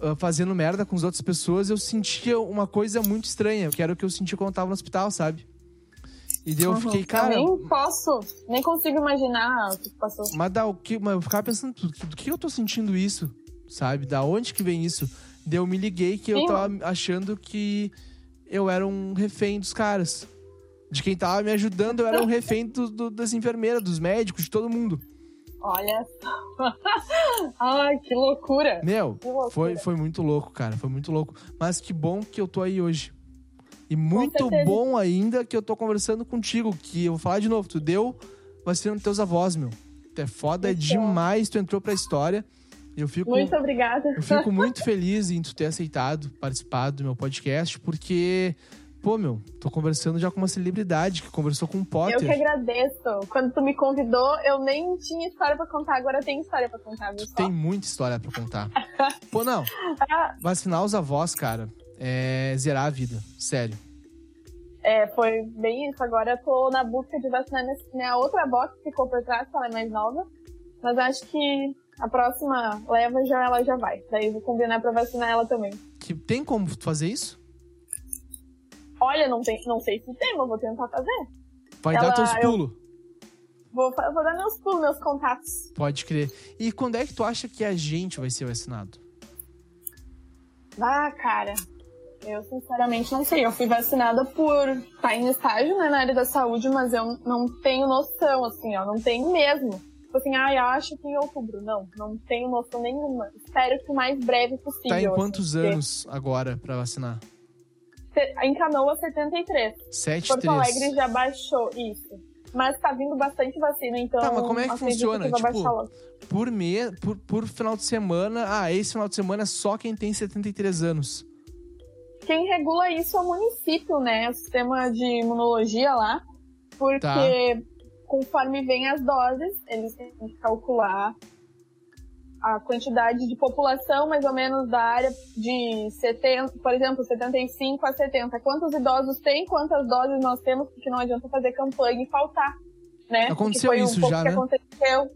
ah, fazendo merda com as outras pessoas, eu sentia uma coisa muito estranha, que era o que eu sentia quando eu tava no hospital, sabe? E daí eu Uhum. fiquei, cara, Eu nem posso, nem consigo imaginar o que passou. mas da, o que, mas eu ficava pensando, do, que eu tô sentindo isso, sabe? Da onde que vem isso? Daí eu me liguei que eu Sim. tava achando que eu era um refém dos caras. De quem tava me ajudando, eu era um refém do- do- das enfermeiras, dos médicos, de todo mundo. Olha só. Ai, que loucura. Meu, Que loucura. foi, foi muito louco, cara. Foi muito louco. Mas que bom que eu tô aí hoje. E muito bom ainda que eu tô conversando contigo. Que eu vou falar de novo, tu deu vacina nos teus avós, meu. Tu é foda Muito demais, tu entrou pra história. Eu fico, Muito obrigada. eu fico muito feliz em tu ter aceitado participar do meu podcast, porque, pô, meu, tô conversando já com uma celebridade que conversou com o Eu que Potter. agradeço. Quando tu me convidou, eu nem tinha história pra contar, agora tem história pra contar, viu? Tu só? tem muita história pra contar. Pô, não, Ah, vacinar os avós, cara, é zerar a vida. Sério. É, foi bem isso. Agora eu tô na busca de vacinar minha outra avó que ficou por trás, que ela é mais nova. Mas acho que a próxima leva já ela já vai. Daí eu vou combinar pra vacinar ela também. Que tem como fazer isso? Olha, não, tem, não sei se tem, mas vou tentar fazer. Vai Ela- dar teus eu- pulos. Vou, vou dar meus pulos, meus contatos. Pode crer. E quando é que tu acha que a gente vai ser vacinado? Ah, cara, eu sinceramente não sei. Eu fui vacinada por estar em estágio né, na área da saúde, mas eu não tenho noção, assim, ó. Não tenho mesmo. Tipo assim, ai, acho que em outubro. Não, não tenho noção nenhuma. Espero que o mais breve possível. Tá em assim, quantos porque anos agora pra vacinar? Em Canoa, 73. 7, Porto 3. Alegre já baixou isso. Mas tá vindo bastante vacina, então. Tá, mas como é que funciona? Que Tipo. Por, me... por, por final de semana. Ah, esse final de semana é só quem tem 73 anos. Quem regula isso é o município, né? O sistema de imunologia lá. Porque Tá. conforme vem as doses, eles têm que calcular a quantidade de população, mais ou menos, da área de 70, por exemplo, 75 a 70. Quantos idosos tem, quantas doses nós temos, porque não adianta fazer campanha e faltar, né? Aconteceu isso um pouco já, que né? Aconteceu,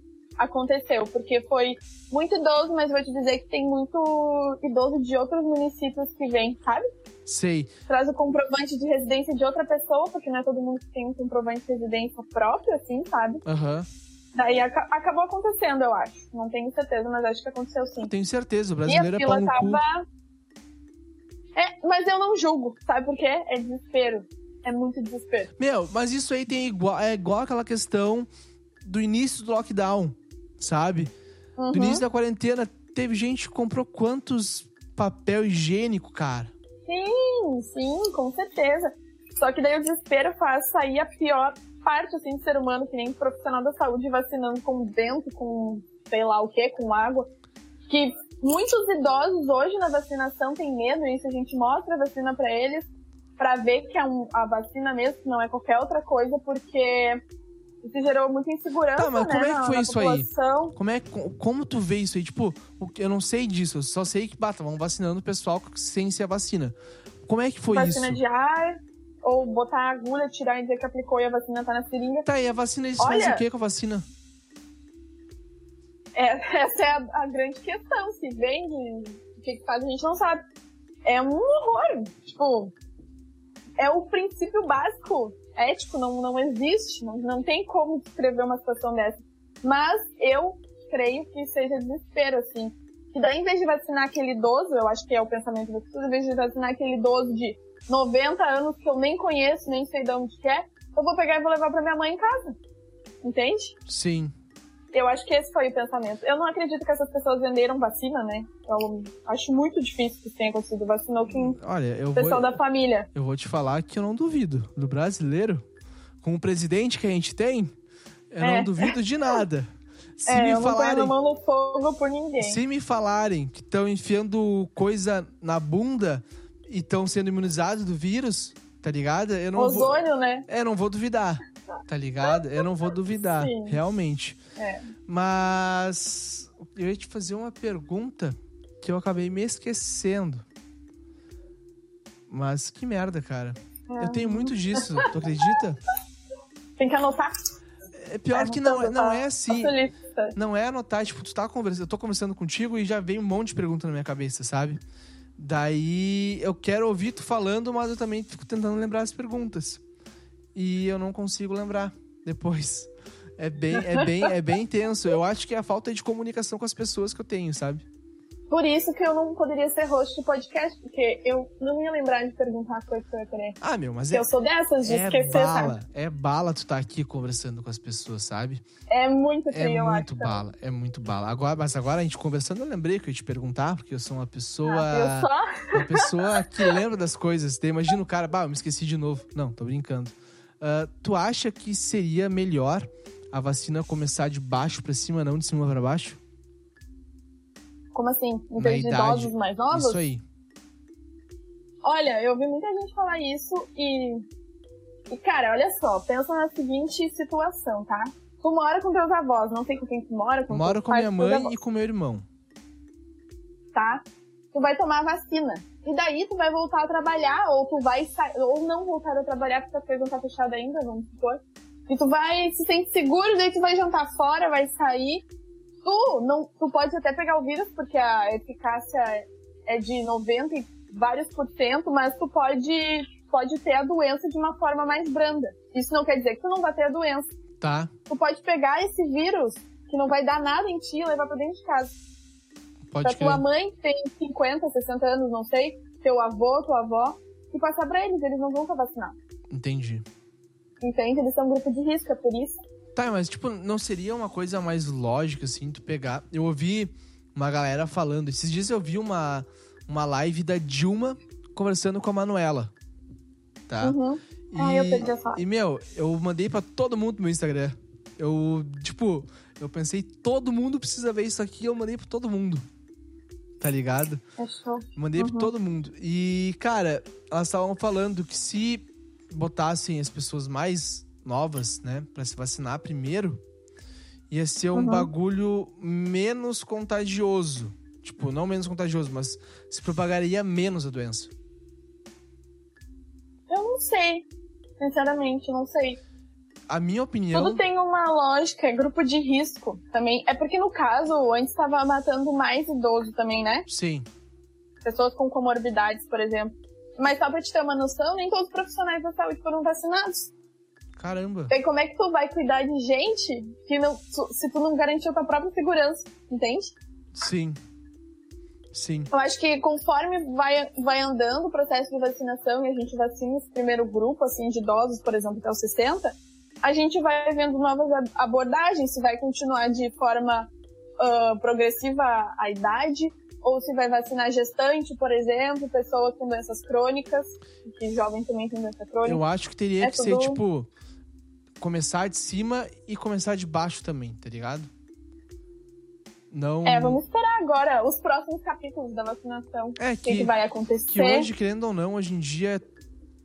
aconteceu, porque foi muito idoso, mas vou te dizer que tem muito idoso de outros municípios que vem, sabe? Sei. Traz o comprovante de residência de outra pessoa, porque não é todo mundo que tem um comprovante de residência próprio, assim, sabe? Aham. Daí aca- acabou acontecendo, eu acho. Não tenho certeza, mas acho que aconteceu sim. Tenho certeza. O E a brasileiro é pau fila no tava. É, mas eu não julgo, sabe por quê? É desespero. É muito desespero. Meu, mas isso aí tem igual, é igual aquela questão do início do lockdown, sabe? Uhum. Do início da quarentena, teve gente que comprou quantos papel higiênico, cara? Sim, sim, com certeza. Só que daí o desespero faz sair a pior parte assim, do ser humano, que nem profissional da saúde vacinando com vento, com sei lá o que, com água. Que muitos idosos hoje na vacinação têm medo, e isso a gente mostra a vacina pra eles, pra ver que é um- a vacina mesmo, que não é qualquer outra coisa, porque isso gerou muita insegurança Tá, mas como né, é que foi isso aí? população. Como é co- como tu vê isso aí? Tipo, eu não sei disso, eu só sei que bata, vão vacinando o pessoal sem ser a vacina. Como é que foi vacina isso? de ar, ou botar a agulha, tirar e dizer que aplicou e a vacina tá na seringa. Tá, e a vacina eles Olha- fazem o que com a vacina? é, essa é a, a, grande questão. Se vende, o que, que faz, a gente não sabe. É um horror. Tipo, é o princípio básico ético, não, não existe. Não, não tem como descrever uma situação dessa. Mas eu creio que seja desespero, assim. E daí, em vez de vacinar aquele idoso, eu acho que é o pensamento do futuro, em vez de vacinar aquele idoso de 90 anos que eu nem conheço, nem sei de onde que é, eu vou pegar e vou levar para minha mãe em casa. Entende? Sim. Eu acho que esse foi o pensamento. Eu não acredito que essas pessoas venderam vacina, né? Eu acho muito difícil que tenha conseguido vacinar quem Olha, eu pessoal vou, da família. Eu vou te falar que eu não duvido. Do brasileiro, com o presidente que a gente tem, eu é. não duvido de nada. Se é, me eu falarem, não mão no fogo por ninguém. Se me falarem que estão enfiando coisa na bunda e estão sendo imunizados do vírus, tá ligado? Eu não Ozônio, vou, né? É, não vou duvidar, tá ligado? Eu não vou duvidar, Sim. realmente. É. Mas eu ia te fazer uma pergunta que eu acabei me esquecendo. Mas que merda, cara. É. Eu tenho muito disso, tu acredita? Tem que anotar. É pior que não, não é assim. Não é anotar, tipo, tu tá conversando, eu tô conversando contigo e já vem um monte de pergunta na minha cabeça, sabe? Daí eu quero ouvir tu falando, mas eu também fico tentando lembrar as perguntas. E eu não consigo lembrar depois. É bem, é bem, é bem intenso. Eu acho que é a falta de comunicação com as pessoas que eu tenho, sabe? Por isso que eu não poderia ser host de podcast, porque eu não ia lembrar de perguntar as coisas que eu ia querer. Ah, meu, mas é. Eu sou dessas de é esquecer, bala, sabe? É bala tu tá aqui conversando com as pessoas, sabe? É muito feio, É eu muito acho. bala, é muito bala. Agora, mas agora a gente conversando, eu lembrei que eu ia te perguntar, porque eu sou uma pessoa. Ah, eu só? Uma pessoa que lembra das coisas. Imagina o cara, bah, eu me esqueci de novo. Não, tô brincando. Uh, tu acha que seria melhor a vacina começar de baixo para cima, não de cima para baixo? Como assim? Em vez de idosos mais novos? Isso aí. Olha, eu vi muita gente falar isso e. E, cara, olha só, pensa na seguinte situação, tá? Tu mora com teus avós, não sei com quem tu mora. Com Moro com minha mãe e com meu irmão. Tá? Tu vai tomar a vacina. E daí tu vai voltar a trabalhar, ou tu vai sair, ou não voltar a trabalhar porque a coisa não tá fechada ainda, vamos supor. E tu vai se sente seguro, daí tu vai jantar fora, vai sair, tu, não, tu pode até pegar o vírus, porque a eficácia é de 90 e vários por cento, mas tu pode, pode ter a doença de uma forma mais branda. Isso não quer dizer que tu não vai ter a doença. Tá. Tu pode pegar esse vírus, que não vai dar nada em ti, e levar pra dentro de casa. Pode pra tua mãe, que tem 50, 60 anos, não sei, teu avô, tua avó, e passar pra eles, eles não vão estar vacinados. Entendi. Entende? Eles são um grupo de risco, é por isso. Tá, mas tipo, não seria uma coisa mais lógica, assim, tu pegar. Eu ouvi uma galera falando. Esses dias eu vi uma, uma live da Dilma conversando com a Manuela. Tá? Uhum. E, ah, eu perdi a fala. E, meu, eu mandei pra todo mundo no meu Instagram. Eu, tipo, eu pensei, todo mundo precisa ver isso aqui, eu mandei pra todo mundo. Tá ligado? É. Mandei Uhum. pra todo mundo. E, cara, elas estavam falando que se botassem as pessoas mais novas, né, pra se vacinar primeiro, ia ser um Uhum. bagulho menos contagioso. Tipo, não menos contagioso, mas se propagaria menos a doença. Eu não sei. Sinceramente, não sei. A minha opinião. Tudo tem uma lógica, é grupo de risco também. É porque no caso, antes estava matando mais idoso também, né? Sim. Pessoas com comorbidades, por exemplo. Mas só pra te ter uma noção, nem todos os profissionais da saúde foram vacinados. Caramba. E como é que tu vai cuidar de gente que não, se tu não garantiu tua própria segurança, entende? Sim. Sim. Eu acho que conforme vai, vai andando o processo de vacinação e a gente vacina esse primeiro grupo, assim, de idosos, por exemplo, até os 60, a gente vai vendo novas ab- abordagens, se vai continuar de forma ah, progressiva a idade, ou se vai vacinar gestante, por exemplo, pessoas com doenças crônicas, que jovem também tem doença crônica. Eu acho que teria É que ser, tudo- tipo, começar de cima e começar de baixo também, tá ligado? Não. É, vamos esperar agora os próximos capítulos da vacinação. É que que, vai acontecer? que hoje, querendo ou não, hoje em dia,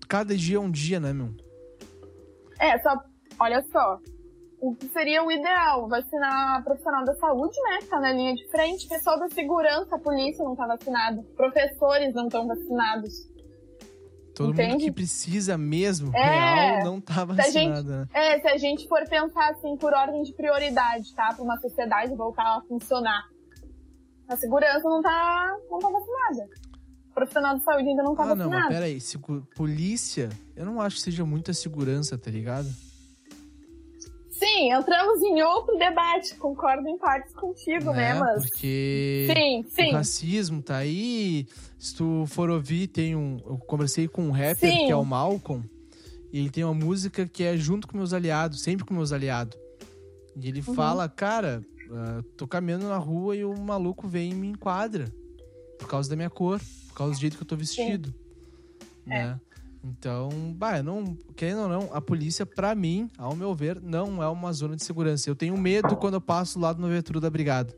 cada dia é um dia, né, meu? É, só, olha só. O que seria o ideal? Vacinar profissional da saúde, né? Tá na linha de frente. Pessoal da segurança, a polícia não tá vacinado. Professores não estão vacinados. Todo mundo Entende? que precisa mesmo, É. real, não tá Se a gente- vacinado, né? É, se a gente for pensar assim por ordem de prioridade, tá? Pra uma sociedade voltar a funcionar. A segurança não tá, não tá vacinada. O profissional de saúde ainda não tá Ah, não, mas vacinado. pera aí. segu- Polícia, eu não acho que seja muita segurança, tá ligado? Sim, entramos em outro debate. Concordo em partes contigo, né? Mas. Porque Sim, o sim. racismo tá aí. Se tu for ouvir, tem um. Eu conversei com um rapper Sim. que é o Malcolm. E ele tem uma música que é junto com meus aliados, sempre com meus aliados. E ele Uhum. fala, cara, ah, tô caminhando na rua e o maluco vem e me enquadra. Por causa da minha cor, por causa do jeito que eu tô vestido. Né? Então, bah, não, querendo ou não, a polícia, pra mim, ao meu ver, não é uma zona de segurança. Eu tenho medo quando eu passo lá no viatura da brigada.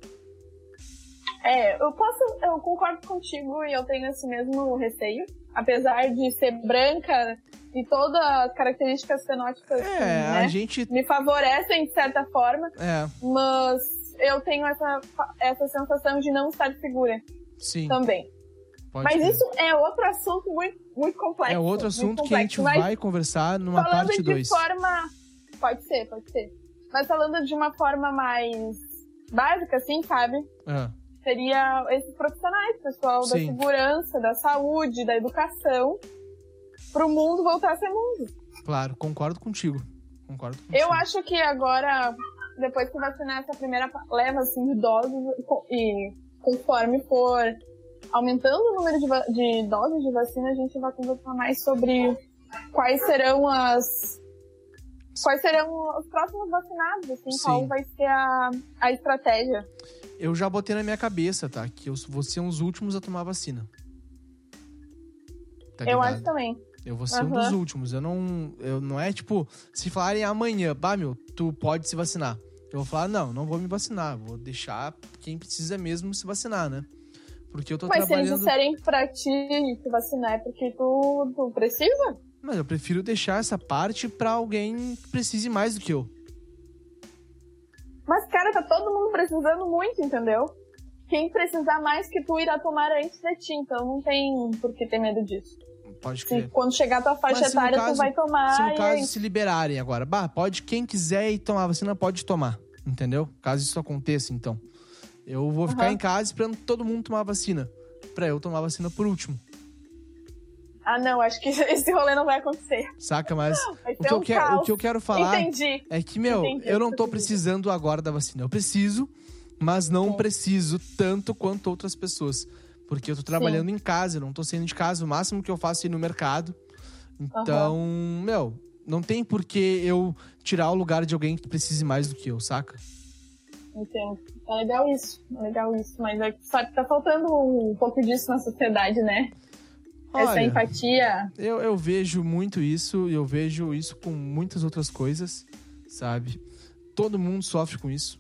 É, eu posso. Eu concordo contigo e eu tenho esse mesmo receio. Apesar de ser branca e todas as características fenótipas É, né, a gente. me favorecem de certa forma, É, mas eu tenho essa, essa sensação de não estar segura sim. também. Pode Mas crer. isso é outro assunto muito, muito complexo. é outro assunto que a gente. Mas vai conversar numa falando parte de 2. forma. Pode ser, pode ser. Mas falando de uma forma mais básica, assim, sabe? Seria esses profissionais, pessoal da Sim. segurança, da saúde, da educação, para o mundo voltar a ser mundo. claro, concordo contigo. Concordo contigo. Eu acho que agora, depois que vacinar essa primeira leva assim, de doses, e conforme for aumentando o número de, de doses de vacina, a gente vai conversar mais sobre quais serão as. Quais serão os próximos vacinados, assim, Sim. qual vai ser a, a estratégia. Eu já botei na minha cabeça, tá? Que eu vou ser um dos últimos a tomar vacina. Tá Eu acho também. Eu vou ser um Aham. dos últimos. Eu não. Eu não é tipo, se falarem amanhã, bah, meu, tu pode se vacinar. Eu vou falar, não, não vou me vacinar. Vou deixar quem precisa mesmo se vacinar, né? Porque eu tô Mas se eles trabalhando. disserem pra ti se vacinar é porque tu, tu precisa? Mas eu prefiro deixar essa parte pra alguém que precise mais do que eu. Mas, cara, tá todo mundo precisando muito, entendeu? Quem precisar mais que tu irá tomar antes de ti, então não tem por que ter medo disso. Pode Se crer. quando chegar a tua faixa Mas etária, caso- tu vai tomar Se no e caso aí- se liberarem agora, bah, pode quem quiser ir tomar vacina, pode tomar. Entendeu? Caso isso aconteça, então. Eu vou ficar Aham. em casa esperando todo mundo tomar vacina. Pra eu tomar vacina por último. Ah, não, acho que esse rolê não vai acontecer. Saca? Mas o que, eu um quero, caos. o que eu quero falar Entendi. é que, meu, Entendi eu não tô precisando agora da vacina. Eu preciso, mas não Sim. preciso tanto quanto outras pessoas. Porque eu tô trabalhando em casa, eu não tô saindo de casa. O máximo que eu faço é ir no mercado. Então, meu, não tem por que eu tirar o lugar de alguém que precise mais do que eu, saca? Entendo. É legal isso. É legal isso. Mas é que tá faltando um pouco disso na sociedade, né? Essa Olha, empatia. eu, eu vejo muito isso e eu vejo isso com muitas outras coisas, sabe? Todo mundo sofre com isso.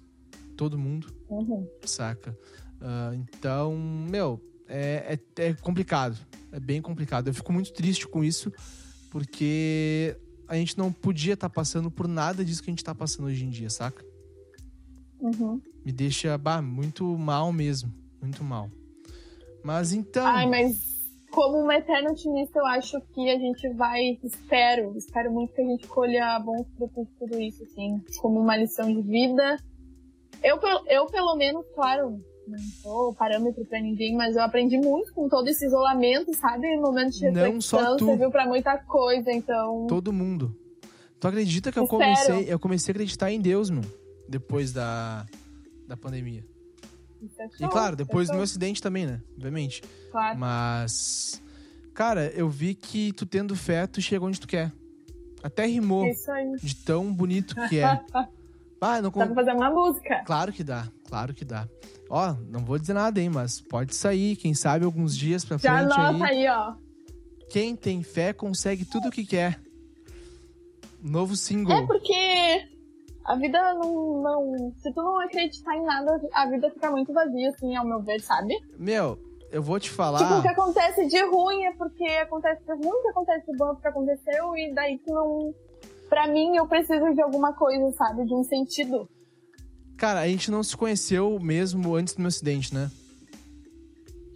Todo mundo. Uhum. saca? Ah, então, meu, é, é, é complicado. É bem complicado. Eu fico muito triste com isso, porque a gente não podia estar passando por nada disso que a gente tá passando hoje em dia, saca? Uhum. Me deixa, bah, muito mal mesmo. Muito mal. Mas então. Ai, mas como uma eterna otimista, eu acho que a gente vai, espero, espero muito que a gente colha bons frutos de tudo isso, assim, como uma lição de vida. Eu, eu pelo menos, claro, não sou parâmetro pra ninguém, mas eu aprendi muito com todo esse isolamento, sabe? Momentos de Não reflexão, só tu. serviu pra muita coisa, então... Todo mundo. Tu acredita que eu comecei, eu comecei a acreditar em Deus, meu, depois da, da pandemia. é E show, claro, isso é depois do show, meu acidente também, né? Obviamente. Claro. Mas, cara, eu vi que tu tendo fé, tu chega onde tu quer. Até rimou Isso aí. de tão bonito que é. Ah, não Dá pra fazer uma música. Claro que dá, claro que dá. Ó, não vou dizer nada, hein, mas pode sair, quem sabe alguns dias pra Já frente anota aí. aí, ó. Quem tem fé consegue tudo o que quer. Novo É single. porque a vida não, não. Se tu não acreditar em nada, a vida fica muito vazia, assim, ao meu ver, sabe? Meu, eu vou te Tipo, o falar. que acontece de ruim é porque acontece de ruim, o que acontece de bom é porque aconteceu, e daí tu não. Pra mim, eu preciso de alguma coisa, sabe? De um sentido. Cara, a gente não se conheceu mesmo antes do meu acidente, né?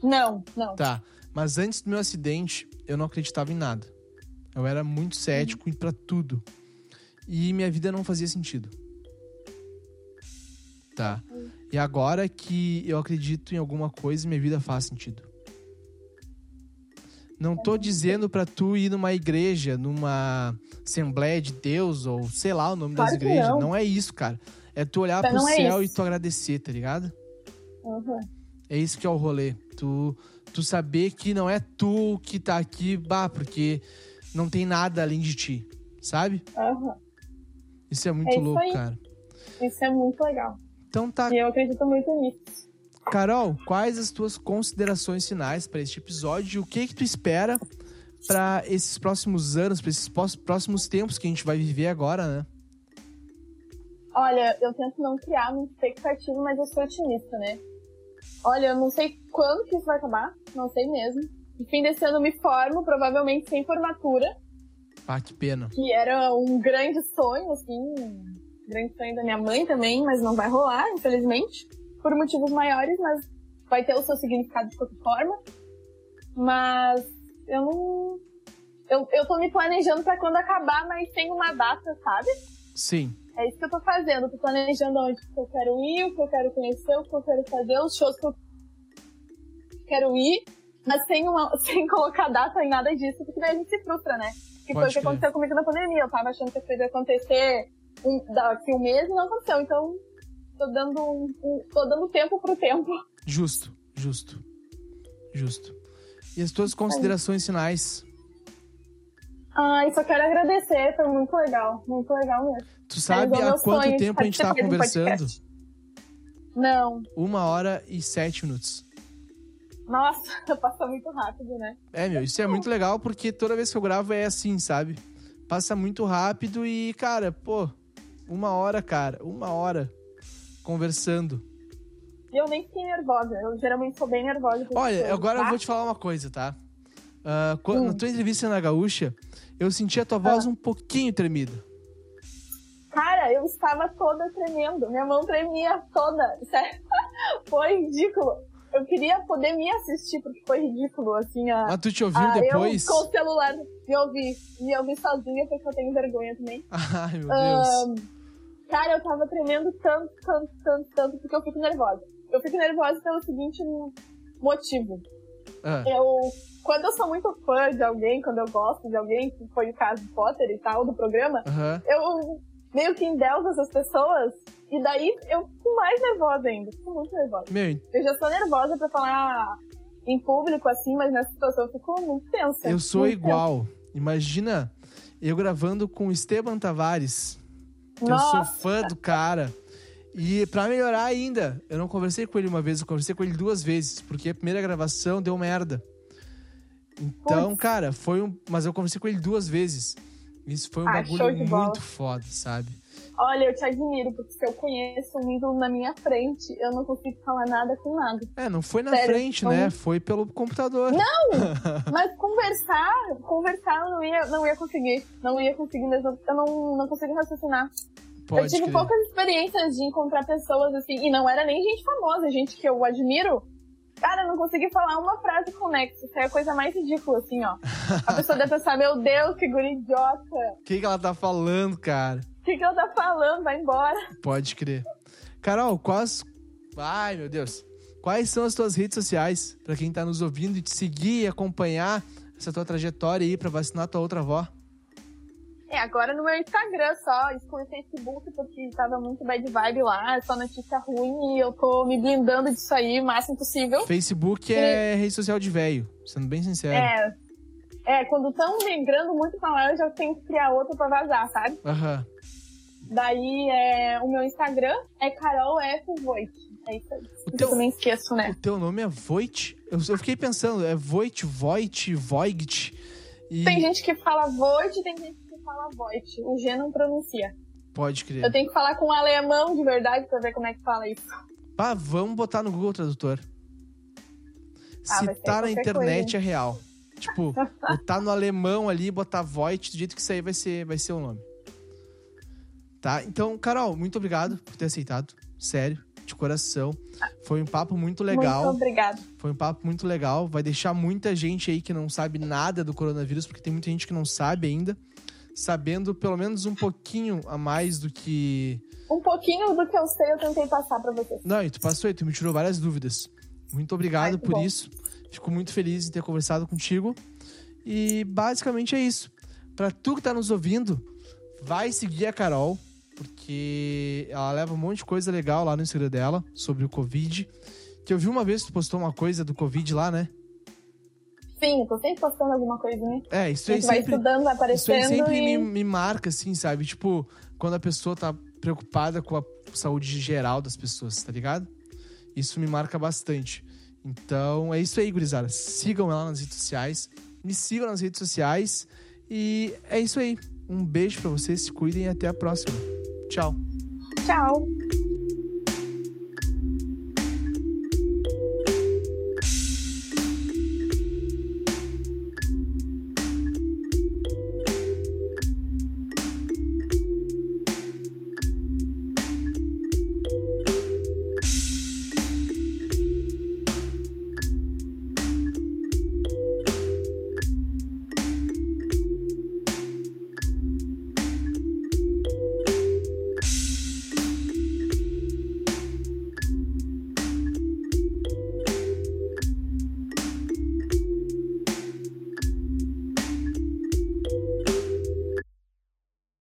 Não, não. Tá. Mas antes do meu acidente, eu não acreditava em nada. Eu era muito cético Uhum. para tudo. E minha vida não fazia sentido. Tá. E agora que eu acredito em alguma coisa, minha vida faz sentido. Não tô dizendo pra tu ir numa igreja, numa Assembleia de Deus, ou sei lá o nome Claro das igrejas. não. Não. é isso, cara. É tu olhar pro é céu e isso. tu agradecer, tá ligado? Uhum. É isso que é o rolê. Tu, tu saber que não é tu que tá aqui, bah, porque não tem nada além de ti, sabe? Uhum. Isso é muito É isso louco, aí. cara. Isso é muito legal. Então tá, E eu acredito muito nisso. Carol, quais as tuas considerações finais para este episódio? O que que tu espera para esses próximos anos, para esses próximos tempos que a gente vai viver agora, né? Olha, eu tento não criar muita expectativa, mas eu sou otimista, né? Olha, eu não sei quando que isso vai acabar, não sei mesmo. No fim desse ano eu me formo, provavelmente sem formatura, Ah, que pena. que era um grande sonho, assim, grande sonho da minha mãe também, mas não vai rolar, infelizmente, por motivos maiores, mas vai ter o seu significado de qualquer forma. Mas eu não. Eu, eu tô me planejando pra quando acabar, mas sem uma data, sabe? Sim. É isso que eu tô fazendo. Tô planejando onde que eu quero ir, o que eu quero conhecer, o que eu quero fazer, os shows que eu quero ir, mas sem, uma, sem colocar data em nada disso, porque daí a gente se frustra, né? Que foi Pode o que crer. aconteceu comigo na pandemia. Eu tava achando que as coisas iam acontecer um, daqui um mês não aconteceu. Então, tô dando, um, um- tô dando tempo pro tempo. Justo, justo. Justo. E as tuas considerações finais? Ai, só quero agradecer, foi muito legal. Muito legal mesmo. Tu sabe há quanto tempo a gente um conversando? Não. Uma hora e sete minutos. Nossa, passou muito rápido, né? É, meu, isso é muito legal porque toda vez que eu gravo é assim, sabe? Passa muito rápido e, cara, pô, uma hora, cara, uma hora conversando. E eu nem fiquei nervosa. Eu geralmente sou bem nervosa. Olha, essas agora eu coisas, vou te falar uma coisa, tá? Ah, quando- Hum. Na tua entrevista na Gaúcha, eu senti a tua voz um pouquinho tremida. tá? Cara, eu estava toda tremendo. Minha mão tremia toda. Sério. Foi ridículo. Eu queria poder me assistir, porque foi ridículo, assim, a... Mas tu te ouviu a- depois? Eu com o celular me ouvi. Me ouvi sozinha, porque eu tenho vergonha também. Ai, meu Deus. Ahn, cara, eu tava tremendo tanto, tanto, tanto, tanto, porque eu fico nervosa. Eu fico nervosa pelo seguinte motivo. Ah, eu quando eu sou muito fã de alguém, quando eu gosto de alguém, que foi o caso do Potter e tal, do programa, eu meio que endeuso essas pessoas e daí eu fico mais nervosa ainda. Fico muito nervosa. Meu, Eu já sou nervosa pra falar em público assim, mas nessa situação eu fico muito tensa. eu sou igual. Imagina eu gravando com o Esteban Tavares. tensa. Eu sou fã do cara. E pra melhorar ainda, eu não conversei com ele uma vez, eu conversei com ele duas vezes, porque a primeira gravação deu merda. Então, cara, foi um. Mas eu conversei com ele duas vezes. Isso foi um Ah, bagulho muito foda, sabe? Olha, eu te admiro, porque se eu conheço um ídolo na minha frente, eu não consigo falar nada com nada. É, não foi na Sério, frente, não- né? Foi pelo computador. Mas conversar, conversar eu não ia, não ia conseguir. Não ia conseguir mesmo. Eu não, não consigo raciocinar. Pode eu tive crer. poucas experiências de encontrar pessoas assim, e não era nem gente famosa, gente que eu admiro. Cara, eu não consegui falar uma frase conexa. Isso é a coisa mais ridícula, assim, ó. A pessoa deve pensar, meu Deus, que guri idiota. O que, que ela tá falando, cara? O que, que ela tá falando? Vai embora. Pode crer. Carol, quais. Ai, meu Deus. Quais são as tuas redes sociais pra quem tá nos ouvindo e te seguir e acompanhar essa tua trajetória aí pra vacinar tua outra avó? É, agora no meu Instagram só, excluí o Facebook porque tava muito bad vibe lá, só notícia ruim e eu tô me blindando disso aí o máximo possível. Facebook é rede social de velho, sendo bem sincero. É. É, quando estão migrando muito pra lá, eu já tenho que criar outra pra vazar, sabe? Aham. Daí é, o meu Instagram é Carol F. Voigt. É isso aí. O Eu teu, também esqueço, o né? teu nome é Voit? Eu, eu fiquei pensando, é Voit, Voit, Voigt. E Tem gente que fala Voigt tem gente que fala Voigt. O G não pronuncia. pode crer. Eu tenho que falar com um alemão de verdade pra ver como é que fala isso. Pá, vamos botar no Google Tradutor. Ah, tá na internet coisa. é real. Tipo, botar no alemão ali, botar Voigt, do jeito que sair vai ser, vai ser o nome. Tá? Então, Carol, muito obrigado por ter aceitado. Sério, de coração. Foi um papo muito legal. Muito obrigada. Foi um papo muito legal. Vai deixar muita gente aí que não sabe nada do coronavírus, porque tem muita gente que não sabe ainda, sabendo pelo menos um pouquinho a mais do que. Um pouquinho do que eu sei, eu tentei passar pra vocês. Não, e tu passou aí, tu me tirou várias dúvidas. Muito obrigado Ai, por bom. isso. Fico muito feliz em ter conversado contigo. E basicamente é isso. Pra tu que tá nos ouvindo, vai seguir a Carol, porque ela leva um monte de coisa legal lá no Instagram dela sobre o Covid. Que eu vi uma vez que tu postou uma coisa do Covid lá, né? Sim, tô sempre postando alguma coisinha. É, isso A aí gente vai sempre, estudando, vai isso aí aparecendo sempre me, e... me marca, assim, sabe? Tipo, quando a pessoa tá preocupada com a saúde geral das pessoas, tá ligado? Isso me marca bastante. Então, é isso aí, gurizada. Sigam ela nas redes sociais. Me sigam nas redes sociais. E é isso aí. Um beijo pra vocês, se cuidem e até a próxima. Tchau. Tchau.